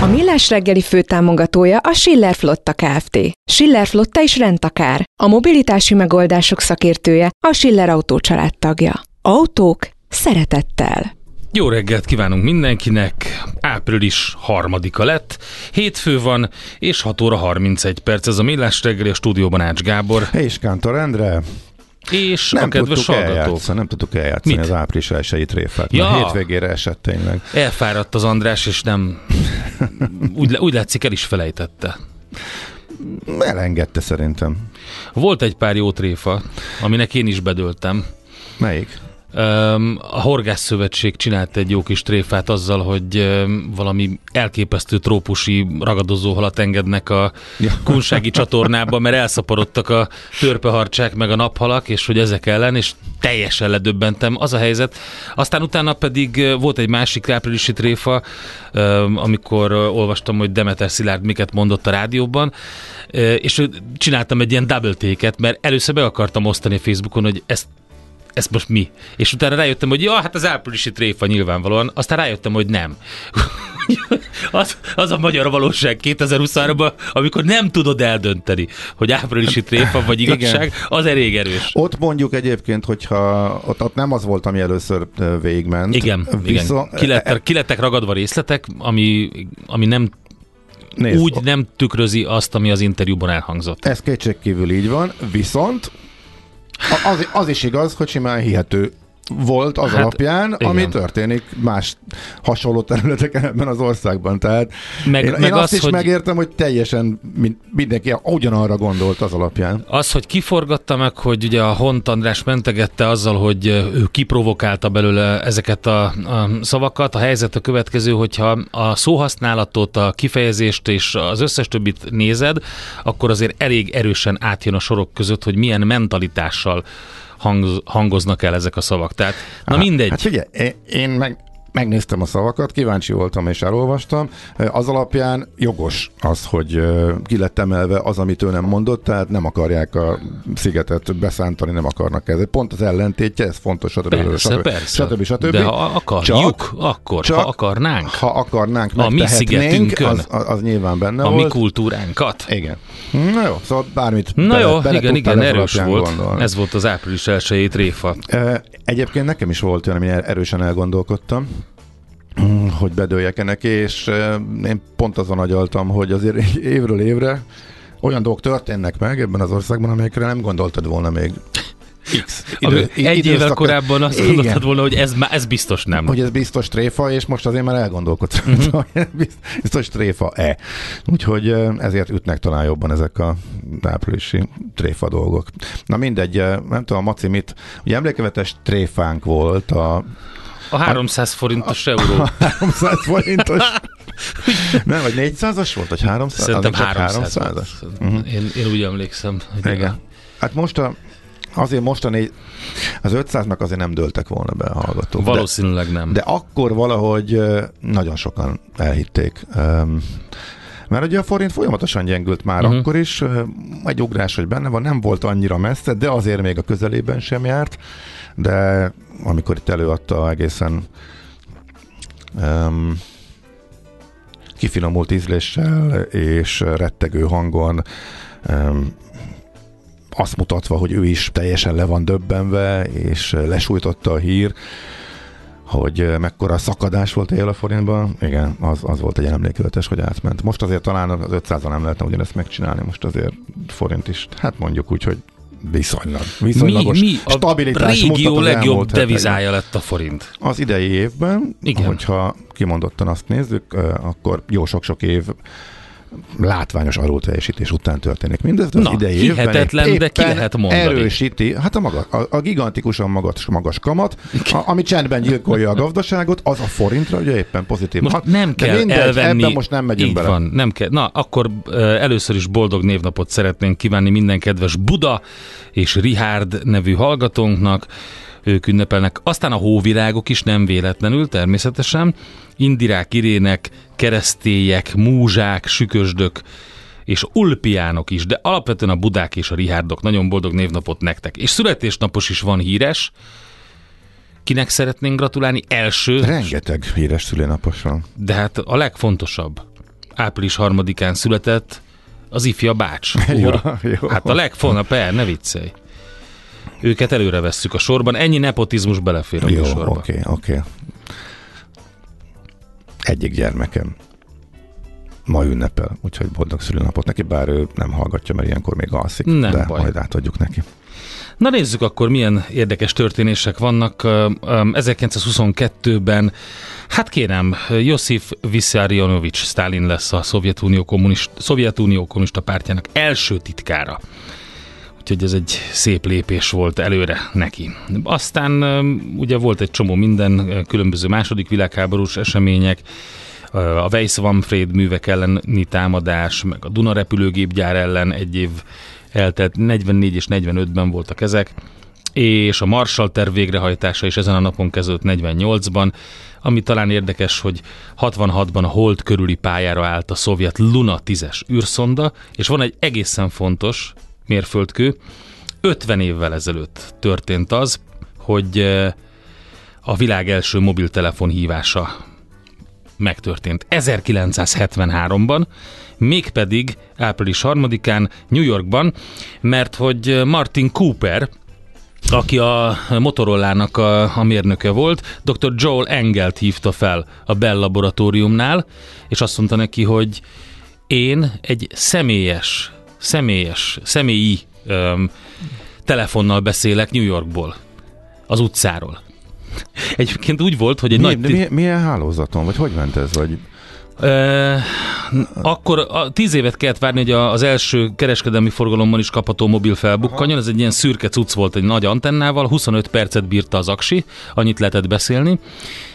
A Millás reggeli főtámogatója a Schiller Flotta Kft. Schiller Flotta is rendtakár. A mobilitási megoldások szakértője a Schiller Autó tagja. Autók szeretettel. Jó reggelt kívánunk mindenkinek! Április harmadika lett, hétfő van, és 6 óra 31 perc. Ez a Millás reggeli, a stúdióban Ács Gábor. És Kántor Endre. És nem a kedves tudtuk hallgatók. eljátszani, nem tudtuk eljátszani Mit? az április elsői tréfát. Ja. Ja. hétvégére esett tényleg. Elfáradt az András, és nem... Úgy, úgy látszik, el is felejtette. Elengedte szerintem. Volt egy pár jó tréfa, aminek én is bedöltem. Melyik? A Horgász Szövetség csinált egy jó kis tréfát azzal, hogy valami elképesztő trópusi ragadozóhalat engednek a Ja. kunsági csatornába, mert elszaporodtak a törpeharcsák meg a naphalak, és hogy ezek ellen, és teljesen ledöbbentem. Az a helyzet. Aztán utána pedig volt egy másik áprilisi tréfa, amikor olvastam, hogy Demeter Szilárd miket mondott a rádióban, és csináltam egy ilyen double take mert először be akartam osztani Facebookon, hogy ezt ez most mi? És utána rájöttem, hogy ja, hát az áprilisi tréfa nyilvánvalóan, aztán rájöttem, hogy nem. az, az a magyar valóság 2023-ban, amikor nem tudod eldönteni, hogy áprilisi tréfa vagy igazság, az elég erős. Ott mondjuk egyébként, hogyha ott, ott nem az volt, ami először végigment. Igen, igen. Ki, lettek, ki lettek ragadva részletek, ami, ami nem Nézd, úgy nem tükrözi azt, ami az interjúban elhangzott. Ez kétségkívül így van, viszont az, az is igaz, hogy simán hihető volt az Hát, alapján, igen. ami történik más hasonló területeken ebben az országban. Tehát Meg- én, meg én azt az, is hogy- megértem, hogy teljesen min- mindenki ugyanarra gondolt az alapján. Az, hogy kiforgatta meg, hogy ugye a Hont András mentegette azzal, hogy ő kiprovokálta belőle ezeket a, a szavakat, a helyzet a következő, hogyha a szóhasználatot, a kifejezést és az összes többit nézed, akkor azért elég erősen átjön a sorok között, hogy milyen mentalitással hang, hangoznak el ezek a szavak. Tehát, na mindegy. Hát figyelj, én, én meg, megnéztem a szavakat, kíváncsi voltam és elolvastam. Az alapján jogos az, hogy ki lett emelve az, amit ő nem mondott, tehát nem akarják a szigetet beszántani, nem akarnak ez. Pont az ellentétje, ez fontos, stb. Persze, stb. persze. stb. stb. De ha akarjuk, akkor, ha akarnánk. Ha akarnánk, A mi szigetünkön. az, az, nyilván benne a mi volt. kultúránkat. Igen. Na jó, szóval bármit Na bele, jó, bele igen, igen, erős volt. Gondolni. Ez volt az április elsőjét tréfa. Ö, Egyébként nekem is volt olyan, ami erősen elgondolkodtam, hogy bedőljek neki, és én pont azon agyaltam, hogy azért évről évre olyan dolgok történnek meg ebben az országban, amelyekre nem gondoltad volna még X Ami egy évvel korábban azt Igen. gondoltad volna, hogy ez, ez biztos nem. hogy ez biztos tréfa, és most azért már elgondolkodtam, Mhm. uh-huh. hogy biz- biztos tréfa-e. Úgyhogy ezért ütnek talán jobban ezek a áprilisi tréfa dolgok. Na mindegy, nem tudom, a Maci mit, ugye emlékevetes tréfánk volt a A 300 forintos euró. 300 forintos. Nem, vagy 400-as volt, vagy 300? Szerintem Az csak 300. 300-as. Uh-huh. Én, én úgy emlékszem. Hogy Igen. Hát most a, azért most a négy, az 500-nak azért nem dőltek volna be a hallgatók. De- Valószínűleg nem. De akkor valahogy nagyon sokan elhitték. Mert ugye a forint folyamatosan gyengült már uh-huh. akkor is, egy ugrás, hogy benne van, nem volt annyira messze, de azért még a közelében sem járt, de amikor itt előadta egészen um, kifinomult ízléssel és rettegő hangon, um, azt mutatva, hogy ő is teljesen le van döbbenve, és lesújtotta a hír, hogy mekkora szakadás volt él a forintban. Igen, az, az volt egy emlékezetes, hogy átment. Most azért talán az 500 nem lehetne ugyanezt megcsinálni, most azért forint is, hát mondjuk úgy, hogy viszonylag, Mi, viszonylagos mi a stabilitás mutat régió legjobb devizája lett a forint? Az idei évben, Igen. hogyha kimondottan azt nézzük, akkor jó sok-sok év látványos alulteljesítés után történik mindez, de az Na, idei évben hihetetlen, de ki lehet mondani? Erősíti, hát a, maga, a, a gigantikusan magas, magas kamat, a, ami csendben gyilkolja a gazdaságot, az a forintra ugye éppen pozitív. Most hat. nem de kell mindegy, elvenni. Ebben most nem megyünk Így bele. van, nem kell. Na, akkor először is boldog névnapot szeretnénk kívánni minden kedves Buda és Rihárd nevű hallgatónknak. Ők ünnepelnek. Aztán a hóvirágok is nem véletlenül, természetesen. Indirák, Irének, keresztélyek, múzsák, sükösdök és ulpiánok is, de alapvetően a budák és a rihárdok. Nagyon boldog névnapot nektek. És születésnapos is van híres. Kinek szeretnénk gratulálni? Első, Rengeteg híres szülénapos van. de hát a legfontosabb, április harmadikán született az ifja bács. úr. Ja, jó. hát a legfontosabb, ne viccelj. Őket előre vesszük a sorban. Ennyi nepotizmus belefér a Jó, műsorba. oké, oké. Egyik gyermekem ma ünnepel, úgyhogy boldog szülőnapot neki, bár ő nem hallgatja, mert ilyenkor még alszik, Nem de baj. majd átadjuk neki. Na nézzük akkor, milyen érdekes történések vannak. Ö, ö, 1922-ben, hát kérem, Josif Vissarionovics Stalin lesz a Szovjetunió kommunista, Szovjetunió kommunista pártjának első titkára. Úgyhogy ez egy szép lépés volt előre neki. Aztán ugye volt egy csomó minden, különböző második világháborús események, a Weiss-Manfred művek elleni támadás, meg a Duna repülőgépgyár ellen egy év eltelt, 44 és 45-ben voltak ezek, és a Marshall terv végrehajtása is ezen a napon kezdődött 48-ban, ami talán érdekes, hogy 66-ban a Hold körüli pályára állt a szovjet Luna 10-es űrszonda, és van egy egészen fontos mérföldkő, 50 évvel ezelőtt történt az, hogy a világ első mobiltelefon hívása megtörtént 1973-ban, mégpedig április 3-án New Yorkban, mert hogy Martin Cooper, aki a Motorola-nak a, a mérnöke volt, dr. Joel Engelt hívta fel a Bell laboratóriumnál, és azt mondta neki, hogy én egy személyes, személyes, személyi öm, telefonnal beszélek New Yorkból, az utcáról. Egyébként úgy volt, hogy egy Mi, nagy... de mi, milyen hálózaton, vagy hogy ment ez? Vagy Ö, akkor a, tíz évet kellett várni, hogy a, az első kereskedelmi forgalomban is kapható mobil felbukkanjon. Ez egy ilyen szürke cucc volt egy nagy antennával, 25 percet bírta az aksi, annyit lehetett beszélni,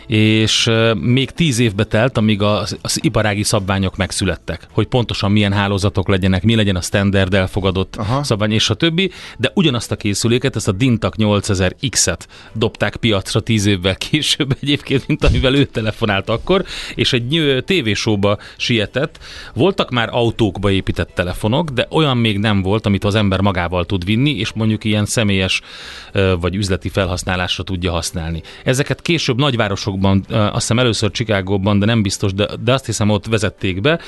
és még tíz évbe telt, amíg az, az iparági szabványok megszülettek, hogy pontosan milyen hálózatok legyenek, mi legyen a standard elfogadott Aha. Szabvány, és a többi, de ugyanazt a készüléket, ezt a Dintak 8000X-et dobták piacra tíz évvel később egyébként, mint amivel ő telefonált akkor, és egy tévésóba sietett. Voltak már autókba épített telefonok, de olyan még nem volt, amit az ember magával tud vinni, és mondjuk ilyen személyes vagy üzleti felhasználásra tudja használni. Ezeket később nagyvárosokban, ö, azt hiszem először Chicagóban, de nem biztos, de, de azt hiszem ott vezették be,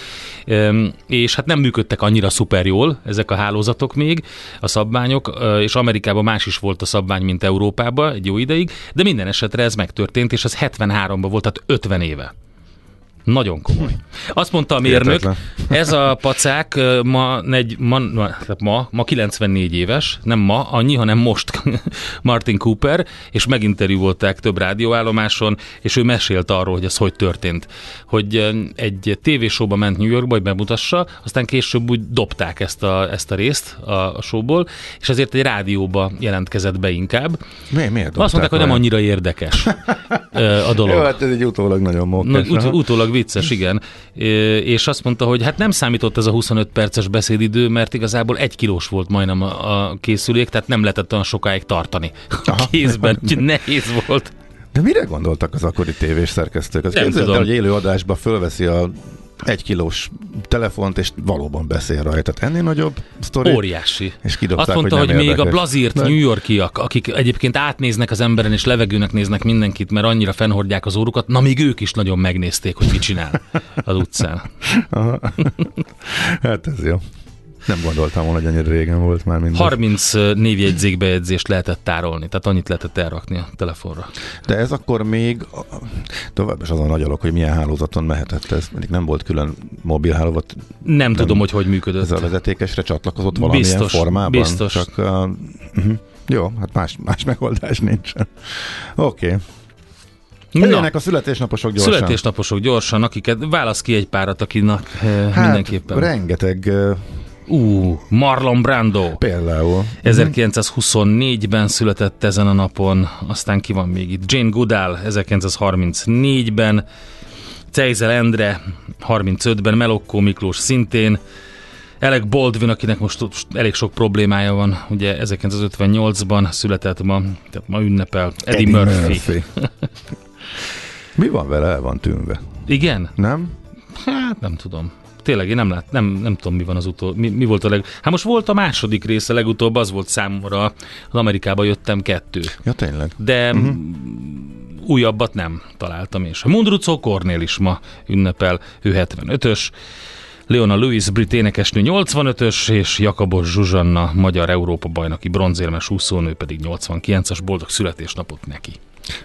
és hát nem működtek annyira szuper jól ezek a hálózatok még, a szabványok, és Amerikában más is volt a szabvány, mint Európában egy jó ideig, de minden esetre ez megtörtént, és ez 73-ban volt, tehát 50 éve. Nagyon komoly. Azt mondta a mérnök, Hihetetlen. ez a pacák ma, negy, ma, ma, ma, ma 94 éves, nem ma, annyi, hanem most Martin Cooper, és meginterjúvolták több rádióállomáson, és ő mesélt arról, hogy ez hogy történt. Hogy egy tévésóba ment New Yorkba, hogy bemutassa, aztán később úgy dobták ezt a, ezt a részt a, a showból, és ezért egy rádióba jelentkezett be inkább. mi, miért? Azt mondták, hogy nem annyira érdekes a dolog. Jó, hát ez egy utólag nagyon Na, mókás. ut- utólag vicces, igen. És azt mondta, hogy hát nem számított ez a 25 perces beszédidő, mert igazából egy kilós volt majdnem a, a készülék, tehát nem lehetett olyan sokáig tartani a kézben, úgyhogy nehéz volt. De mire gondoltak az akkori tévés szerkesztők? Az Nem képzeld el, tudom. hogy élő adásba fölveszi a egy kilós telefont, és valóban beszél rajta. Tehát ennél nagyobb sztori. Óriási. És kidobták, Azt mondta, hogy hogy, még a blazírt De- New Yorkiak, akik egyébként átnéznek az emberen és levegőnek néznek mindenkit, mert annyira fennhordják az órukat, na még ők is nagyon megnézték, hogy mit csinál az utcán. Hát ez jó. Nem gondoltam volna, hogy ennyire régen volt már mindez. 30 névjegyzékbejegyzést lehetett tárolni, tehát annyit lehetett elrakni a telefonra. De ez akkor még tovább is azon agyalok, hogy milyen hálózaton mehetett ez. Mindig nem volt külön mobil hálózat, Nem, nem tudom, hogy hogy működött. ez a vezetékesre csatlakozott valamilyen Biztos, formában? biztos. Csak, uh, uh-huh. Jó, hát más, más megoldás nincsen. Oké. Okay. Na, Jöjjenek a születésnaposok gyorsan. születésnaposok gyorsan, akiket válasz ki egy párat, akinek hát, mindenképpen. rengeteg Ú, Marlon Brando. például. 1924-ben született ezen a napon, aztán ki van még itt? Jane Goodall 1934-ben, Tejzel Endre 35-ben, Melokkó Miklós szintén, Alec Baldwin, akinek most elég sok problémája van, ugye 1958-ban született ma, tehát ma ünnepel Eddie, Eddie Murphy. Murphy. Mi van vele? El van tűnve. Igen? Nem? Hát nem tudom. Tényleg, én nem, lát, nem, nem tudom, mi van az utol, mi, mi volt a leg... Hát most volt a második része, legutóbb az volt számomra, az Amerikába jöttem kettő. Ja, tényleg. De uh-huh. újabbat nem találtam és Mundrucó Kornél is ma ünnepel, ő 75-ös, Leona Lewis, brit énekesnő 85-ös, és Jakabos Zsuzsanna, magyar Európa bajnoki bronzérmes úszónő pedig 89-as boldog születésnapot neki.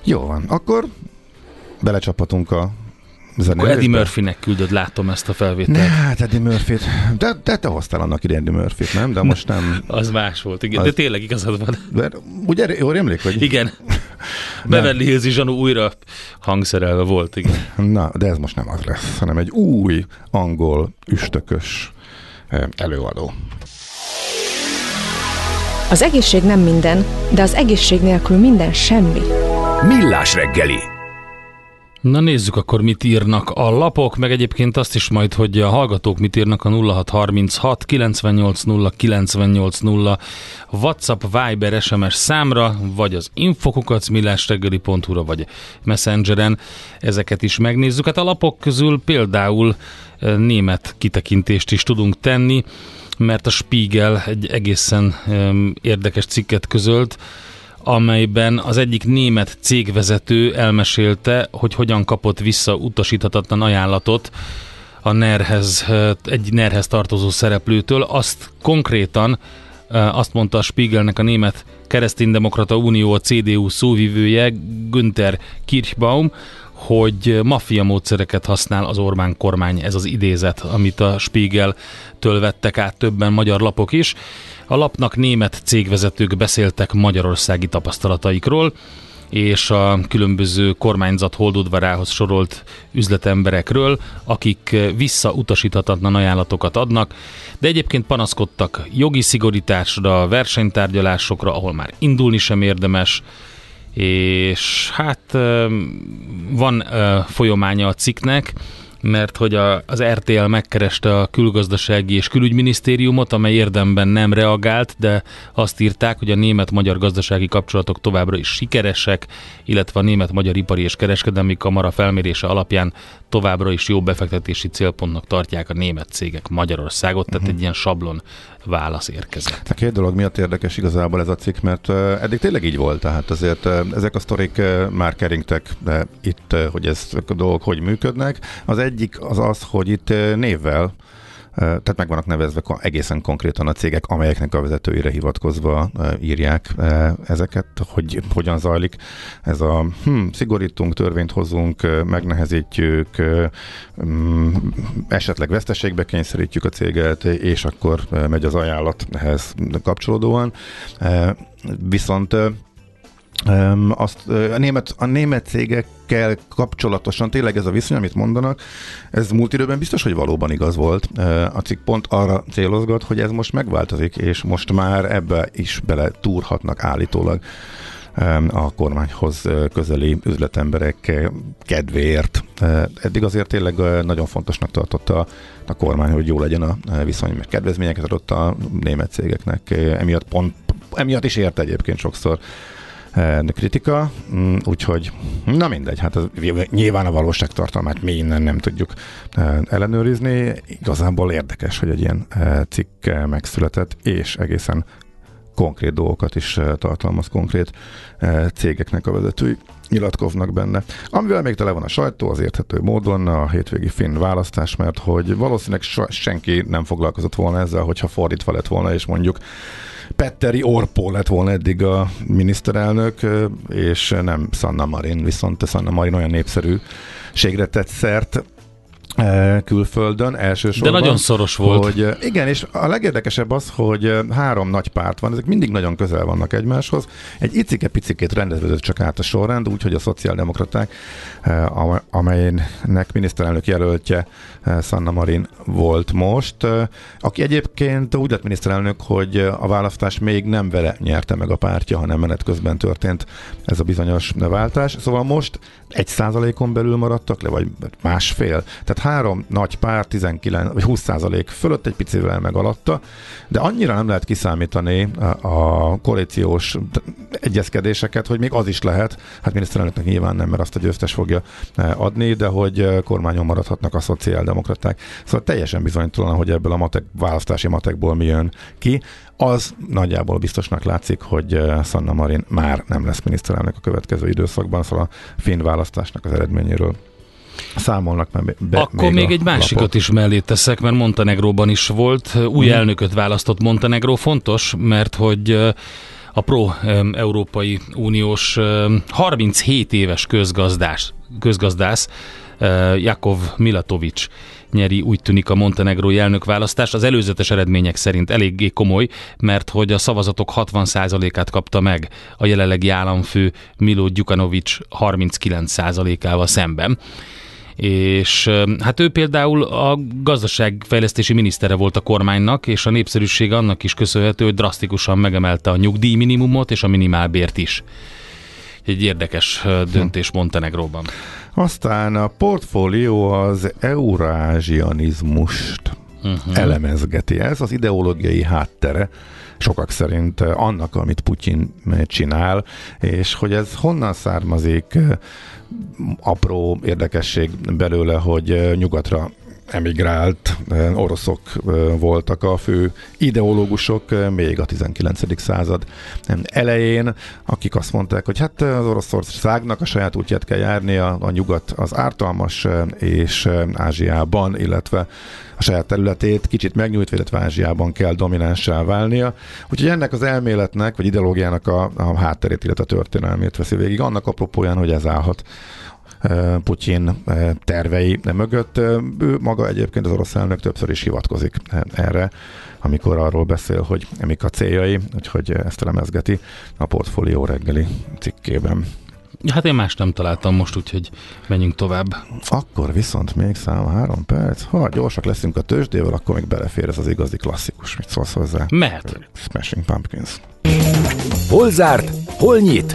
Jó van, akkor belecsaphatunk a Akkor Eddie? Murphynek küldöd, látom ezt a felvételt. Ne, hát Eddie murphy de, de te hoztál annak idején Eddie murphy nem? De most nem. Az más volt, igen. Az- De tényleg igazad van. De, ugye jól emlék, vagy? Igen. Beverly Hills Zsanú újra hangszerelve volt, igen. Na, de ez most nem az lesz, hanem egy új angol üstökös eh, előadó. Az egészség nem minden, de az egészség nélkül minden semmi. Millás reggeli. Na nézzük akkor, mit írnak a lapok, meg egyébként azt is majd, hogy a hallgatók mit írnak a 0636 980 980 WhatsApp, Viber, SMS számra, vagy az infokukacmillásreggeli.hu-ra, vagy Messengeren. Ezeket is megnézzük. Hát a lapok közül például német kitekintést is tudunk tenni, mert a Spiegel egy egészen érdekes cikket közölt, amelyben az egyik német cégvezető elmesélte, hogy hogyan kapott vissza utasíthatatlan ajánlatot a NER-hez, egy NER-hez tartozó szereplőtől. Azt konkrétan azt mondta a Spiegelnek a német kereszténydemokrata unió, a CDU szóvivője Günther Kirchbaum, hogy maffia módszereket használ az Orbán kormány, ez az idézet, amit a Spiegel-től vettek át többen magyar lapok is. A lapnak német cégvezetők beszéltek magyarországi tapasztalataikról, és a különböző kormányzat holdudvarához sorolt üzletemberekről, akik visszautasíthatatlan ajánlatokat adnak, de egyébként panaszkodtak jogi szigorításra, versenytárgyalásokra, ahol már indulni sem érdemes, és hát van ö, folyamánya a cikknek, mert hogy a, az RTL megkereste a külgazdasági és külügyminisztériumot, amely érdemben nem reagált, de azt írták, hogy a német-magyar gazdasági kapcsolatok továbbra is sikeresek, illetve a német-magyar ipari és kereskedelmi kamara felmérése alapján továbbra is jó befektetési célpontnak tartják a német cégek Magyarországot, tehát egy ilyen sablon válasz érkezett. A két dolog miatt érdekes igazából ez a cikk, mert uh, eddig tényleg így volt, tehát azért uh, ezek a sztorik uh, már keringtek de itt, hogy ez a dolgok hogy működnek. Az egyik az az, hogy itt névvel tehát meg vannak nevezve egészen konkrétan a cégek, amelyeknek a vezetőire hivatkozva írják ezeket, hogy hogyan zajlik ez a hm, szigorítunk, törvényt hozunk, megnehezítjük, um, esetleg veszteségbe kényszerítjük a céget, és akkor megy az ajánlat ehhez kapcsolódóan. Viszont Um, azt, a, német, a német cégekkel kapcsolatosan tényleg ez a viszony, amit mondanak, ez múlt időben biztos, hogy valóban igaz volt. Ö, A cikk pont arra célozgat, hogy ez most megváltozik, és most már ebbe is bele túrhatnak állítólag a kormányhoz közeli üzletemberek kedvéért. Eddig azért tényleg nagyon fontosnak tartotta a kormány, hogy jó legyen a viszony, meg kedvezményeket adott a német cégeknek. Emiatt pont, emiatt is érte egyébként sokszor kritika, mm, úgyhogy na mindegy, hát az, nyilván a valóság tartalmát mi innen nem tudjuk ellenőrizni. Igazából érdekes, hogy egy ilyen cikk megszületett, és egészen konkrét dolgokat is tartalmaz, konkrét cégeknek a vezetői nyilatkoznak benne. Amivel még tele van a sajtó, az érthető módon a hétvégi finn választás, mert hogy valószínűleg senki nem foglalkozott volna ezzel, hogyha fordítva lett volna, és mondjuk Petteri Orpó lett volna eddig a miniszterelnök, és nem Sanna Marin, viszont Sanna Marin olyan népszerűségre tett szert, külföldön elsősorban. De nagyon szoros volt. Hogy, igen, és a legérdekesebb az, hogy három nagy párt van, ezek mindig nagyon közel vannak egymáshoz. Egy icike-picikét rendeződött csak át a sorrend, úgyhogy a szociáldemokraták, amelynek miniszterelnök jelöltje Sanna Marin volt most, aki egyébként úgy lett miniszterelnök, hogy a választás még nem vele nyerte meg a pártja, hanem menet közben történt ez a bizonyos váltás. Szóval most egy százalékon belül maradtak le, vagy másfél. Tehát három nagy pár, 19, vagy 20 százalék fölött, egy picivel meg alatta, de annyira nem lehet kiszámítani a koalíciós egyezkedéseket, hogy még az is lehet, hát miniszterelnöknek nyilván nem, mert azt a győztes fogja adni, de hogy kormányon maradhatnak a szociáldemokraták. Szóval teljesen bizonytalan, hogy ebből a matek, választási matekból mi jön ki. Az nagyjából biztosnak látszik, hogy Sanna Marin már nem lesz miniszterelnök a következő időszakban, szóval a finn választásnak az eredményéről számolnak be, be Akkor még, még egy másikat lapot. is mellé teszek, mert Montenegróban is volt. Új hmm. elnököt választott Montenegró. Fontos, mert hogy a pro-európai uniós 37 éves közgazdás, közgazdász Jakov Milatovics nyeri úgy tűnik a montenegrói elnökválasztás. Az előzetes eredmények szerint eléggé komoly, mert hogy a szavazatok 60%-át kapta meg a jelenlegi államfő Milo Gyukanovics 39%-ával szemben és hát ő például a gazdaságfejlesztési minisztere volt a kormánynak, és a népszerűség annak is köszönhető, hogy drasztikusan megemelte a nyugdíjminimumot és a minimálbért is. Egy érdekes döntés Montenegróban. Aztán a portfólió az eurázsianizmust uh-huh. elemezgeti. Ez az ideológiai háttere sokak szerint annak, amit Putyin csinál, és hogy ez honnan származik, apró érdekesség belőle, hogy nyugatra emigrált oroszok voltak a fő ideológusok még a 19. század elején, akik azt mondták, hogy hát az Oroszországnak a saját útját kell járni, a, a nyugat az ártalmas, és Ázsiában, illetve a saját területét kicsit megnyújtva, illetve Ázsiában kell dominánssá válnia. Úgyhogy ennek az elméletnek, vagy ideológiának a, a hátterét, illetve a történelmét veszi végig, annak apropóján, hogy ez állhat Putyin tervei mögött. Ő maga egyébként az orosz elnök többször is hivatkozik erre, amikor arról beszél, hogy mik a céljai, úgyhogy ezt elemezgeti a portfólió reggeli cikkében. Hát én más nem találtam most, úgyhogy menjünk tovább. Akkor viszont még szám három perc. Ha gyorsak leszünk a tőzsdével, akkor még belefér ez az igazi klasszikus. Mit szólsz hozzá? Mehet. Smashing Pumpkins. Hol zárt? Hol nyit?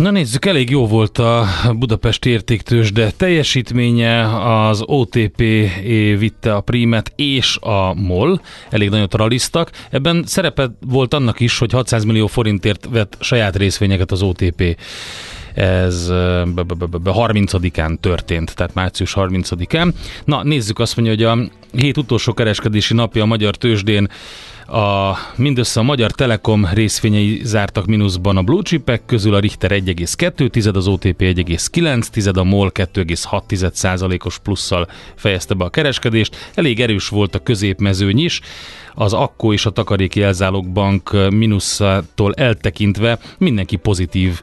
Na nézzük, elég jó volt a Budapest értéktős, de teljesítménye az OTP vitte a Primet és a MOL, elég nagyon tralisztak. Ebben szerepe volt annak is, hogy 600 millió forintért vett saját részvényeket az OTP ez 30-án történt, tehát március 30-án. Na, nézzük azt mondja, hogy a hét utolsó kereskedési napja a magyar tőzsdén a, mindössze a Magyar Telekom részvényei zártak mínuszban a blue chipek közül, a Richter 1,2, az OTP 1,9, a MOL 2,6 százalékos plusszal fejezte be a kereskedést. Elég erős volt a középmezőny is, az Akko és a Takaréki Elzálogbank mínuszától eltekintve mindenki pozitív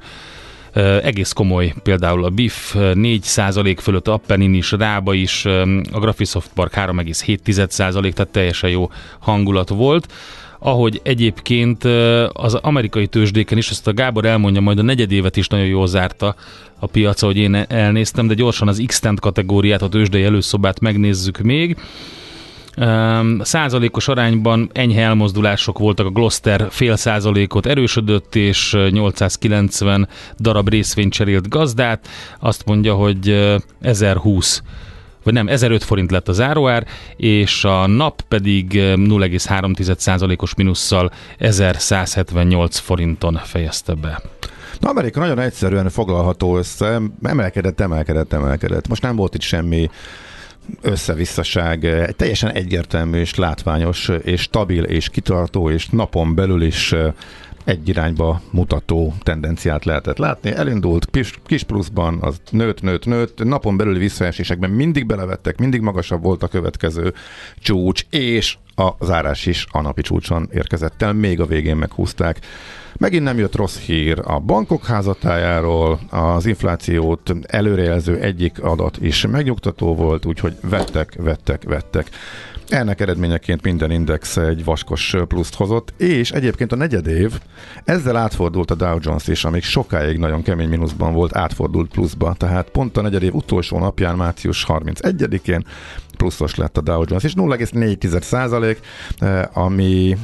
egész komoly, például a BIF 4% fölött, a Appenin is, Rába is, a Graphisoft Park 3,7%, tehát teljesen jó hangulat volt ahogy egyébként az amerikai tőzsdéken is, ezt a Gábor elmondja, majd a negyedévet is nagyon jól zárta a piac, ahogy én elnéztem, de gyorsan az x kategóriát, a tőzsdei előszobát megnézzük még. Um, százalékos arányban enyhe elmozdulások voltak, a Gloster fél százalékot erősödött, és 890 darab részvényt cserélt gazdát. Azt mondja, hogy 1020 vagy nem, 1005 forint lett a záróár, és a nap pedig 0,3%-os minusszal 1178 forinton fejezte be. Na, Amerika nagyon egyszerűen foglalható össze, emelkedett, emelkedett, emelkedett. Most nem volt itt semmi összevisszaság, egy teljesen egyértelmű és látványos és stabil és kitartó és napon belül is egy irányba mutató tendenciát lehetett látni. Elindult kis, kis pluszban, az nőtt, nőtt, nőtt, napon belüli visszaesésekben mindig belevettek, mindig magasabb volt a következő csúcs, és a zárás is a napi csúcson érkezett el, még a végén meghúzták. Megint nem jött rossz hír a bankok házatájáról, az inflációt előrejelző egyik adat is megnyugtató volt, úgyhogy vettek, vettek, vettek. Ennek eredményeként minden index egy vaskos pluszt hozott, és egyébként a negyed év ezzel átfordult a Dow Jones is, amíg sokáig nagyon kemény mínuszban volt, átfordult pluszba. Tehát pont a negyed év utolsó napján, március 31-én pluszos lett a Dow Jones, és 0,4 százalék, eh, ami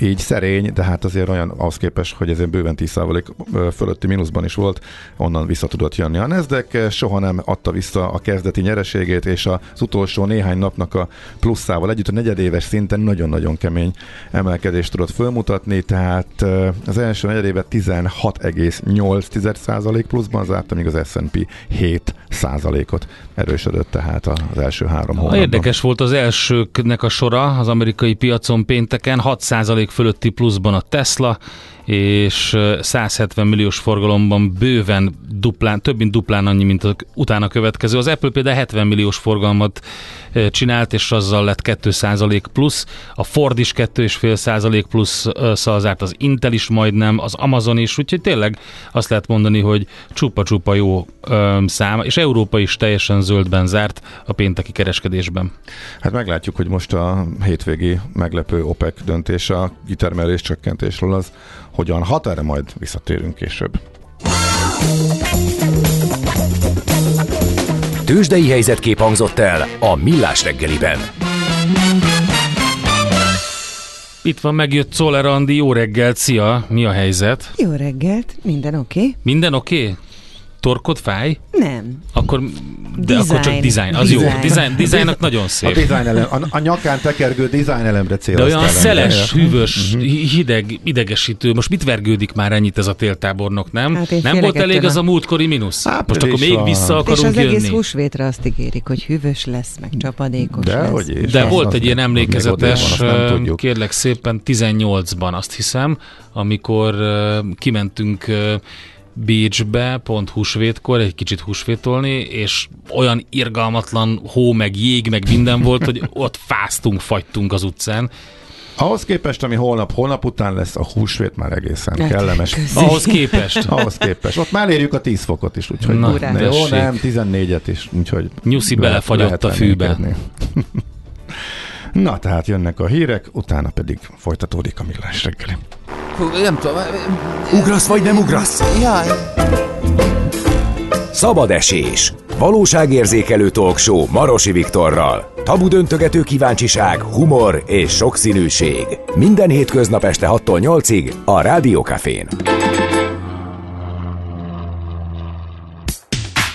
így szerény, de hát azért olyan ahhoz képest, hogy ezért bőven 10 százalék eh, fölötti mínuszban is volt, onnan vissza tudott jönni. A Nasdaq soha nem adta vissza a kezdeti nyereségét, és az utolsó néhány napnak a pluszával együtt a negyedéves szinten nagyon-nagyon kemény emelkedést tudott fölmutatni, tehát az első negyedévet 16,8 százalék pluszban zárt, amíg az S&P 7 százalékot erősödött tehát az első három hónapban. Érdekes volt az elsőknek a sora az amerikai piacon pénteken, 6% fölötti pluszban a Tesla, és 170 milliós forgalomban bőven duplán, több mint duplán annyi, mint az utána következő. Az Apple például 70 milliós forgalmat csinált, és azzal lett 2% plusz, a Ford is 2,5% plusz szalzárt, az Intel is majdnem, az Amazon is, úgyhogy tényleg azt lehet mondani, hogy csupa-csupa jó szám, és Európa is teljesen zöldben zárt a pénteki kereskedésben. Hát meglátjuk, hogy most a hétvégi meglepő OPEC döntés a kitermelés csökkentésről az hogyan hat, erre majd visszatérünk később. Tőzsdei helyzetkép hangzott el a Millás reggeliben. Itt van, megjött Czoller Andi, jó reggelt, szia, mi a helyzet? Jó reggelt, minden oké? Okay? Minden oké? Okay? Torkod fáj? Nem. Akkor, de design. akkor csak design. Az design. jó. Design, designnak nagyon szép. A, design elem, a, a nyakán tekergő design elemre céloztál. De olyan szeles, hűvös, uh-huh. hideg, idegesítő. Most mit vergődik már ennyit ez a téltábornok, nem? Hát nem volt elég az a múltkori mínusz? Hát, Most akkor még vissza akarunk És az jönni. egész húsvétre azt ígérik, hogy hűvös lesz, meg csapadékos De, lesz. Hogy is, De volt egy ilyen emlékezetes, van, kérlek szépen 18-ban azt hiszem, amikor kimentünk Bécsbe, pont húsvétkor, egy kicsit húsvétolni, és olyan irgalmatlan hó, meg jég, meg minden volt, hogy ott fáztunk, fagytunk az utcán. Ahhoz képest, ami holnap, holnap után lesz, a húsvét már egészen hát, kellemes. Köszi. Ahhoz képest. Ahhoz képest. Ott már érjük a 10 fokot is, úgyhogy Na, ne, jó, nem, 14-et is, úgyhogy Nyuszi belefagyott a fűbe. Na, tehát jönnek a hírek, utána pedig folytatódik a millás reggeli. Nem tudom. Ugrasz vagy nem ugrasz? Jaj. Szabad esés. Valóságérzékelő talkshow Marosi Viktorral. Tabu döntögető kíváncsiság, humor és sokszínűség. Minden hétköznap este 6-tól 8-ig a Rádiókafén.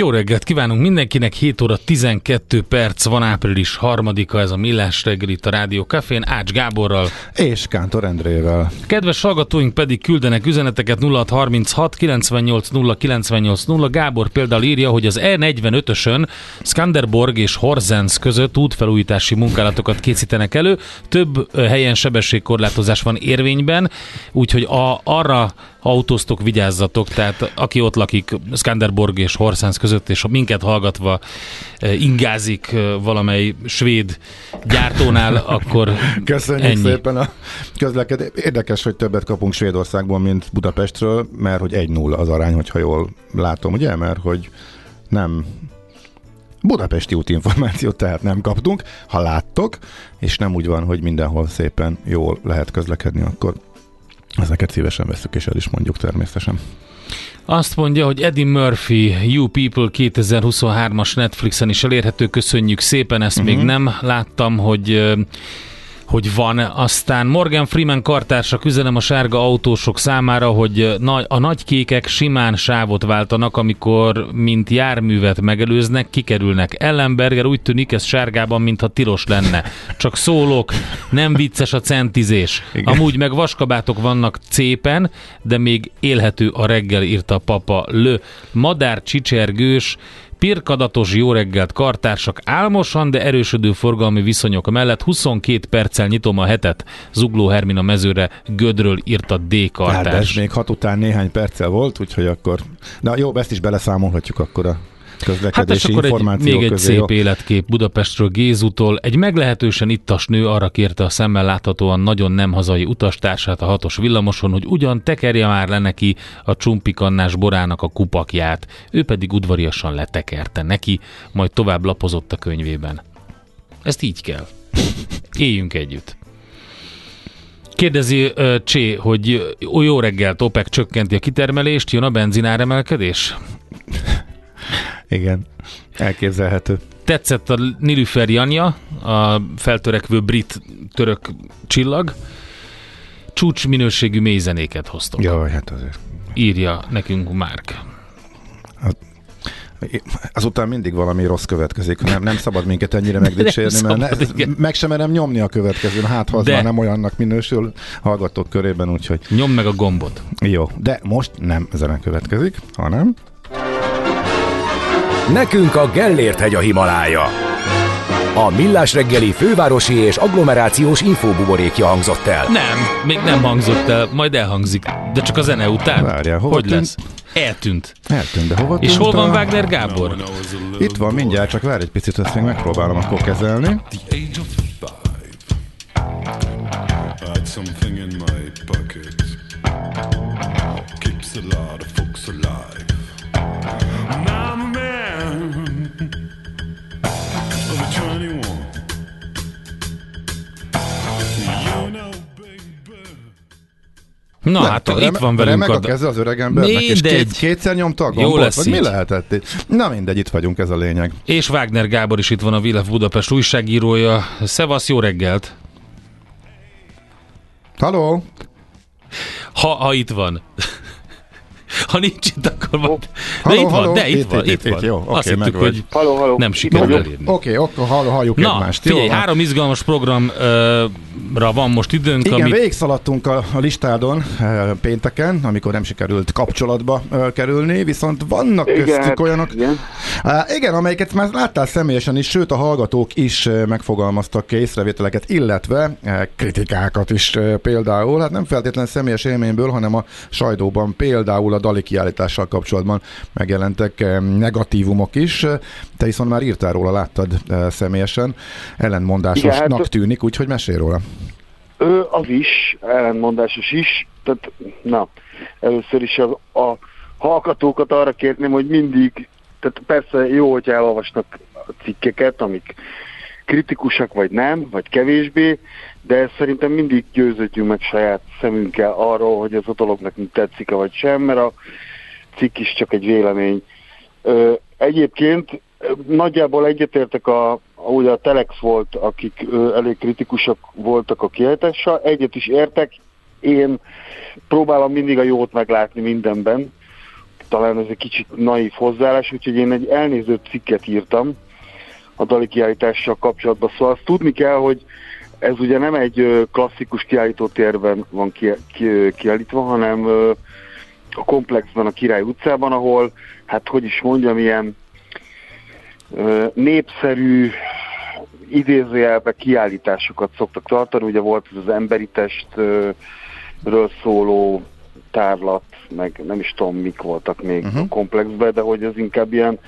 Jó reggelt kívánunk mindenkinek, 7 óra 12 perc van április 3-a, ez a Millás reggel itt a Rádió Cafén, Ács Gáborral. És Kántor Endrével. Kedves hallgatóink pedig küldenek üzeneteket 0636 98 0 98 0. Gábor például írja, hogy az E45-ösön Skanderborg és Horzens között útfelújítási munkálatokat készítenek elő. Több helyen sebességkorlátozás van érvényben, úgyhogy a, arra autóztok, vigyázzatok, tehát aki ott lakik Skanderborg és Horzens között, és minket hallgatva eh, ingázik eh, valamely svéd gyártónál, akkor Köszönjük ennyi. Ennyi. szépen a közlekedés. Érdekes, hogy többet kapunk Svédországból, mint Budapestről, mert hogy 1-0 az arány, hogyha jól látom, ugye? Mert hogy nem Budapesti útinformációt tehát nem kaptunk. Ha láttok, és nem úgy van, hogy mindenhol szépen jól lehet közlekedni, akkor ezeket szívesen veszük, és el is mondjuk természetesen. Azt mondja, hogy Eddie Murphy You People 2023-as Netflixen is elérhető, köszönjük szépen, ezt uh-huh. még nem láttam, hogy hogy van. Aztán Morgan Freeman kartársak üzenem a sárga autósok számára, hogy a nagy kékek simán sávot váltanak, amikor mint járművet megelőznek, kikerülnek. Ellenberger úgy tűnik ez sárgában, mintha tilos lenne. Csak szólok, nem vicces a centizés. Igen. Amúgy meg vaskabátok vannak cépen, de még élhető a reggel, írta a papa Lö. Madár csicsergős, Pirkadatos jó reggelt kartársak, álmosan, de erősödő forgalmi viszonyok mellett 22 perccel nyitom a hetet. Zugló Hermina mezőre Gödről írta D. Tehát ez kartárs. még hat után néhány perccel volt, úgyhogy akkor... Na jó, ezt is beleszámolhatjuk akkor a Hát és közlekedési akkor egy, még egy közé. szép jó? életkép Budapestről Gézutól. Egy meglehetősen ittas nő arra kérte a szemmel láthatóan nagyon nem hazai utastársát a hatos villamoson, hogy ugyan tekerje már le neki a csumpikannás borának a kupakját. Ő pedig udvariasan letekerte neki, majd tovább lapozott a könyvében. Ezt így kell. Éljünk együtt. Kérdezi uh, Csé, hogy ö, jó reggelt, OPEC csökkenti a kitermelést, jön a benzináremelkedés? Igen, elképzelhető. Tetszett a Nilüfer Janja, a feltörekvő brit-török csillag. Csúcs minőségű mélyzenéket hoztok. Jaj, hát azért. Írja nekünk Márk. Azután mindig valami rossz következik. Nem, nem szabad minket ennyire megdicsérni, mert szabad, ne, igen. meg sem merem nyomni a következőn. Hát, ha az De. már nem olyannak minősül hallgatók körében, úgyhogy Nyom meg a gombot. jó. De most nem zene következik, hanem Nekünk a Gellért hegy a Himalája. A Millás reggeli fővárosi és agglomerációs infóbuborékja hangzott el. Nem, még nem hangzott el, majd elhangzik. De csak a zene után. Várjál, hova Hogy tűnt? lesz? Eltűnt. eltűnt, de hova És hol van a- Wagner Gábor? Itt van, mindjárt, csak várj egy picit, ezt még megpróbálom akkor kezelni. something in my pocket. Keeps a lot of folks alive. Na hát, tudom, itt van velünk remek a... keze az öreg embernek, és Mindegy. két, kétszer nyomta a Jó gombot, lesz vagy mi lehetett itt? Na mindegy, itt vagyunk, ez a lényeg. És Wagner Gábor is itt van a Vilef Budapest újságírója. Szevasz, jó reggelt! Haló? Ha, ha itt van. Ha nincs itt, akkor van. De Halló, itt van, de itt, Itt, van, itt, itt, itt, van. jó, oké, Azt hittük, hogy Halló, halló. nem sikerül Oké, elérni. oké, akkor hall, halljuk Na, egymást. figyelj, jó? három izgalmas programra van most időnk, Igen, amit végigszaladtunk a, listádon pénteken, amikor nem sikerült kapcsolatba kerülni, viszont vannak Igen, köztük hát, olyanok, igen. Amelyeket már láttál személyesen is, sőt a hallgatók is megfogalmaztak észrevételeket, illetve kritikákat is például, hát nem feltétlenül személyes élményből, hanem a sajtóban például a Dali kiállítással kapcsolatban megjelentek e, negatívumok is. Te viszont már írtál róla, láttad e, személyesen, ellentmondásosnak Igen, hát- tűnik, úgyhogy mesélj róla. Ő az is, ellentmondásos is, tehát na, először is a, a hallgatókat arra kérném, hogy mindig, tehát persze jó, hogy elolvasnak a cikkeket, amik kritikusak vagy nem, vagy kevésbé, de szerintem mindig győződjünk meg saját szemünkkel arról, hogy ez a dolog nekünk tetszik-e vagy sem, mert a cikk is csak egy vélemény. Ö, egyébként nagyjából egyetértek a, ahogy a Telex volt, akik ö, elég kritikusak voltak a kiállítással, egyet is értek, én próbálom mindig a jót meglátni mindenben, talán ez egy kicsit naív hozzáállás, úgyhogy én egy elnéző cikket írtam a Dali kiállítással kapcsolatban. Szóval azt tudni kell, hogy ez ugye nem egy klasszikus kiállítótérben van ki, ki, kiállítva, hanem a komplexben, a Király utcában, ahol, hát hogy is mondjam, ilyen népszerű idézőjelbe kiállításokat szoktak tartani. Ugye volt ez az emberi testről szóló tárlat, meg nem is tudom, mik voltak még uh-huh. a komplexben, de hogy ez inkább ilyen,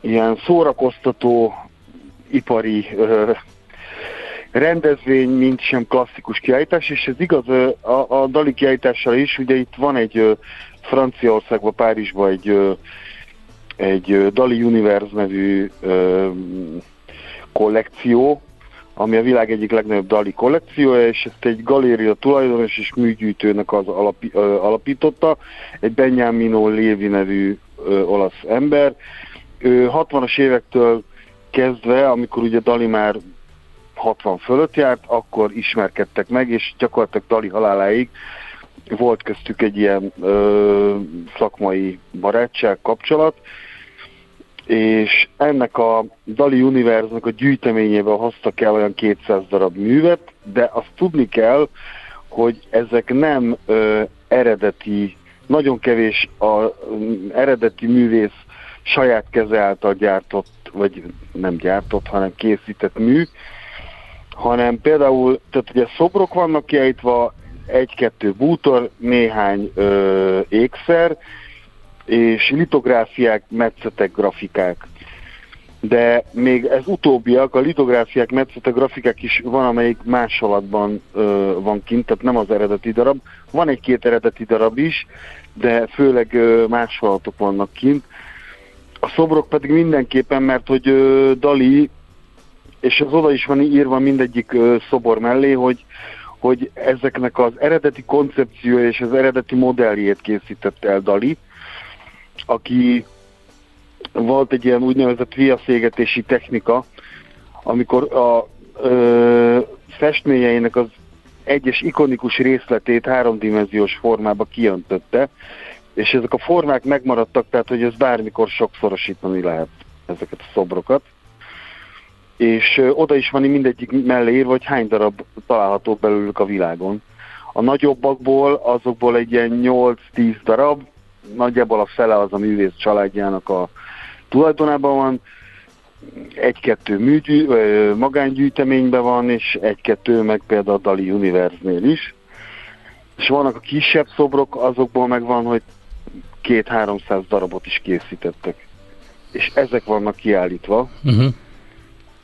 ilyen szórakoztató ipari ö, rendezvény, mint sem klasszikus kiállítás, és ez igaz a, a Dali kiállítással is, ugye itt van egy Franciaországban, Párizsban egy, egy Dali Universe nevű kollekció, ami a világ egyik legnagyobb Dali kollekciója, és ezt egy galéria tulajdonos és műgyűjtőnek az alapi, ö, alapította, egy Benjamino Lévi nevű ö, olasz ember. Ő 60-as évektől kezdve, amikor ugye Dali már 60 fölött járt, akkor ismerkedtek meg, és gyakorlatilag Dali haláláig volt köztük egy ilyen ö, szakmai barátság, kapcsolat, és ennek a Dali Univerznak a gyűjteményében hoztak el olyan 200 darab művet, de azt tudni kell, hogy ezek nem ö, eredeti, nagyon kevés a ö, eredeti művész saját keze által gyártott, vagy nem gyártott, hanem készített mű, hanem például, tehát ugye szobrok vannak kiállítva, egy-kettő bútor, néhány ö, ékszer, és litográfiák, metszetek, grafikák. De még ez utóbbiak, a litográfiák, metszetek, grafikák is van, amelyik másolatban ö, van kint, tehát nem az eredeti darab. Van egy-két eredeti darab is, de főleg ö, másolatok vannak kint. A szobrok pedig mindenképpen, mert hogy ö, Dali, és az oda is van írva mindegyik szobor mellé, hogy hogy ezeknek az eredeti koncepciója és az eredeti modelljét készítette el Dali, aki volt egy ilyen úgynevezett viaszégetési technika, amikor a ö, festményeinek az egyes ikonikus részletét háromdimenziós formába kiöntötte, és ezek a formák megmaradtak, tehát hogy ez bármikor sokszorosítani lehet ezeket a szobrokat. És oda is van mindegyik mellé írva, hogy hány darab található belőlük a világon. A nagyobbakból, azokból egy ilyen 8-10 darab, nagyjából a fele az a művész családjának a tulajdonában van, egy-kettő műgyű, magángyűjteményben van, és egy-kettő meg például a Dali Universe-nél is. És vannak a kisebb szobrok, azokból meg van, hogy két-háromszáz darabot is készítettek. És ezek vannak kiállítva. Uh-huh.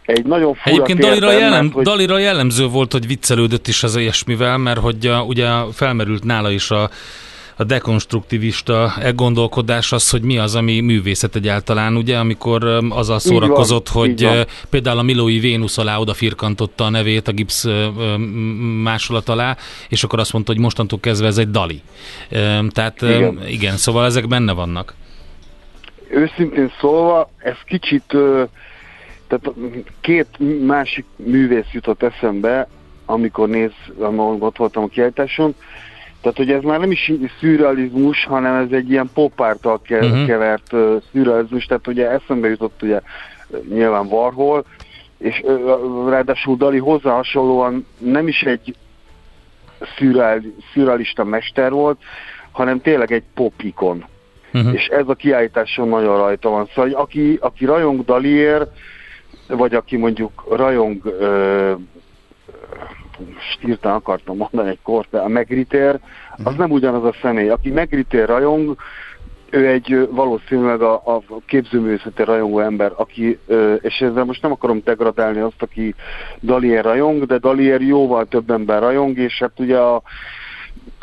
Egy nagyon fura Egyébként Dalira, jellem, mert hogy- Dalira jellemző volt, hogy viccelődött is az ilyesmivel, mert hogy a, ugye felmerült nála is a, a dekonstruktivista elgondolkodás az, hogy mi az, ami művészet egyáltalán, ugye, amikor azzal Így van, szórakozott, hogy van. ö, például a Milói Vénusz alá oda firkantotta a nevét a gipsz másolat alá, és akkor azt mondta, hogy mostantól kezdve ez egy Dali. Tehát igen. Igen. szóval ezek benne vannak. őszintén szólva, ez kicsit, tehát két másik művész jutott eszembe, amikor néz, amikor ott voltam a kiállításon, tehát, hogy ez már nem is szürrealizmus, hanem ez egy ilyen pop által ke- Mhm. uh-huh. kevert uh, szürrealizmus, tehát ugye eszembe jutott ugye nyilván Warhol, és ráadásul Dali hozzá hasonlóan nem is egy szürreal, szürrealista mester volt, hanem tényleg egy pop ikon Uh-huh. és ez a kiállításon nagyon rajta van. Szóval, aki, aki rajong Dalier, vagy aki mondjuk rajong, ö, hirtelen akartam mondani egy kort, de a Megritér, az nem ugyanaz a személy. Aki Megritér rajong, ő egy valószínűleg a, a képzőművészeti rajongó ember, aki, és ezzel most nem akarom degradálni azt, aki Dalier rajong, de Dalier jóval több ember rajong, és hát ugye a,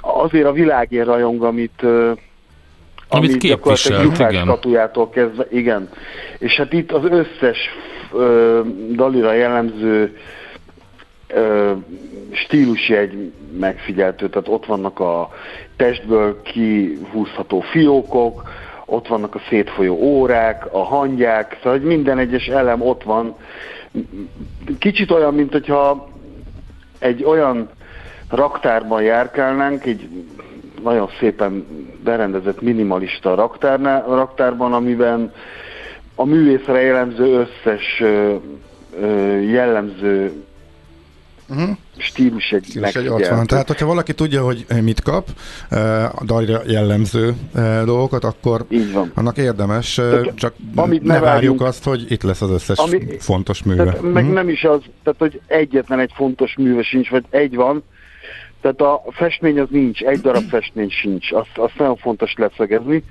azért a világért rajong, amit Amit gyakorlatilag képviselt, Juhász igen. statujától kezdve, igen. És hát itt az összes ö, Dalira jellemző ö, stílusjegy megfigyeltő, tehát ott vannak a testből kihúzható fiókok, ott vannak a szétfolyó órák, a hangyák, szóval hogy minden egyes elem ott van. Kicsit olyan, mint hogyha egy olyan raktárban járkálnánk, egy nagyon szépen berendezett minimalista raktárnál, raktárban, amiben a művészre jellemző összes ö, ö, jellemző Uh-huh. stílus egy És egy ott van. Tehát, hogyha valaki tudja, hogy mit kap, a dalra jellemző dolgokat, akkor Így van. annak érdemes, eh, Tehát, csak amit ne ne várjuk azt, hogy itt lesz az összes Ami- fontos műve. Tehát, meg Mhm. nem is az, tehát hogy egyetlen egy fontos műve sincs, vagy egy van, tehát a festmény az nincs, egy darab festmény sincs, azt, azt nagyon fontos leszögezni,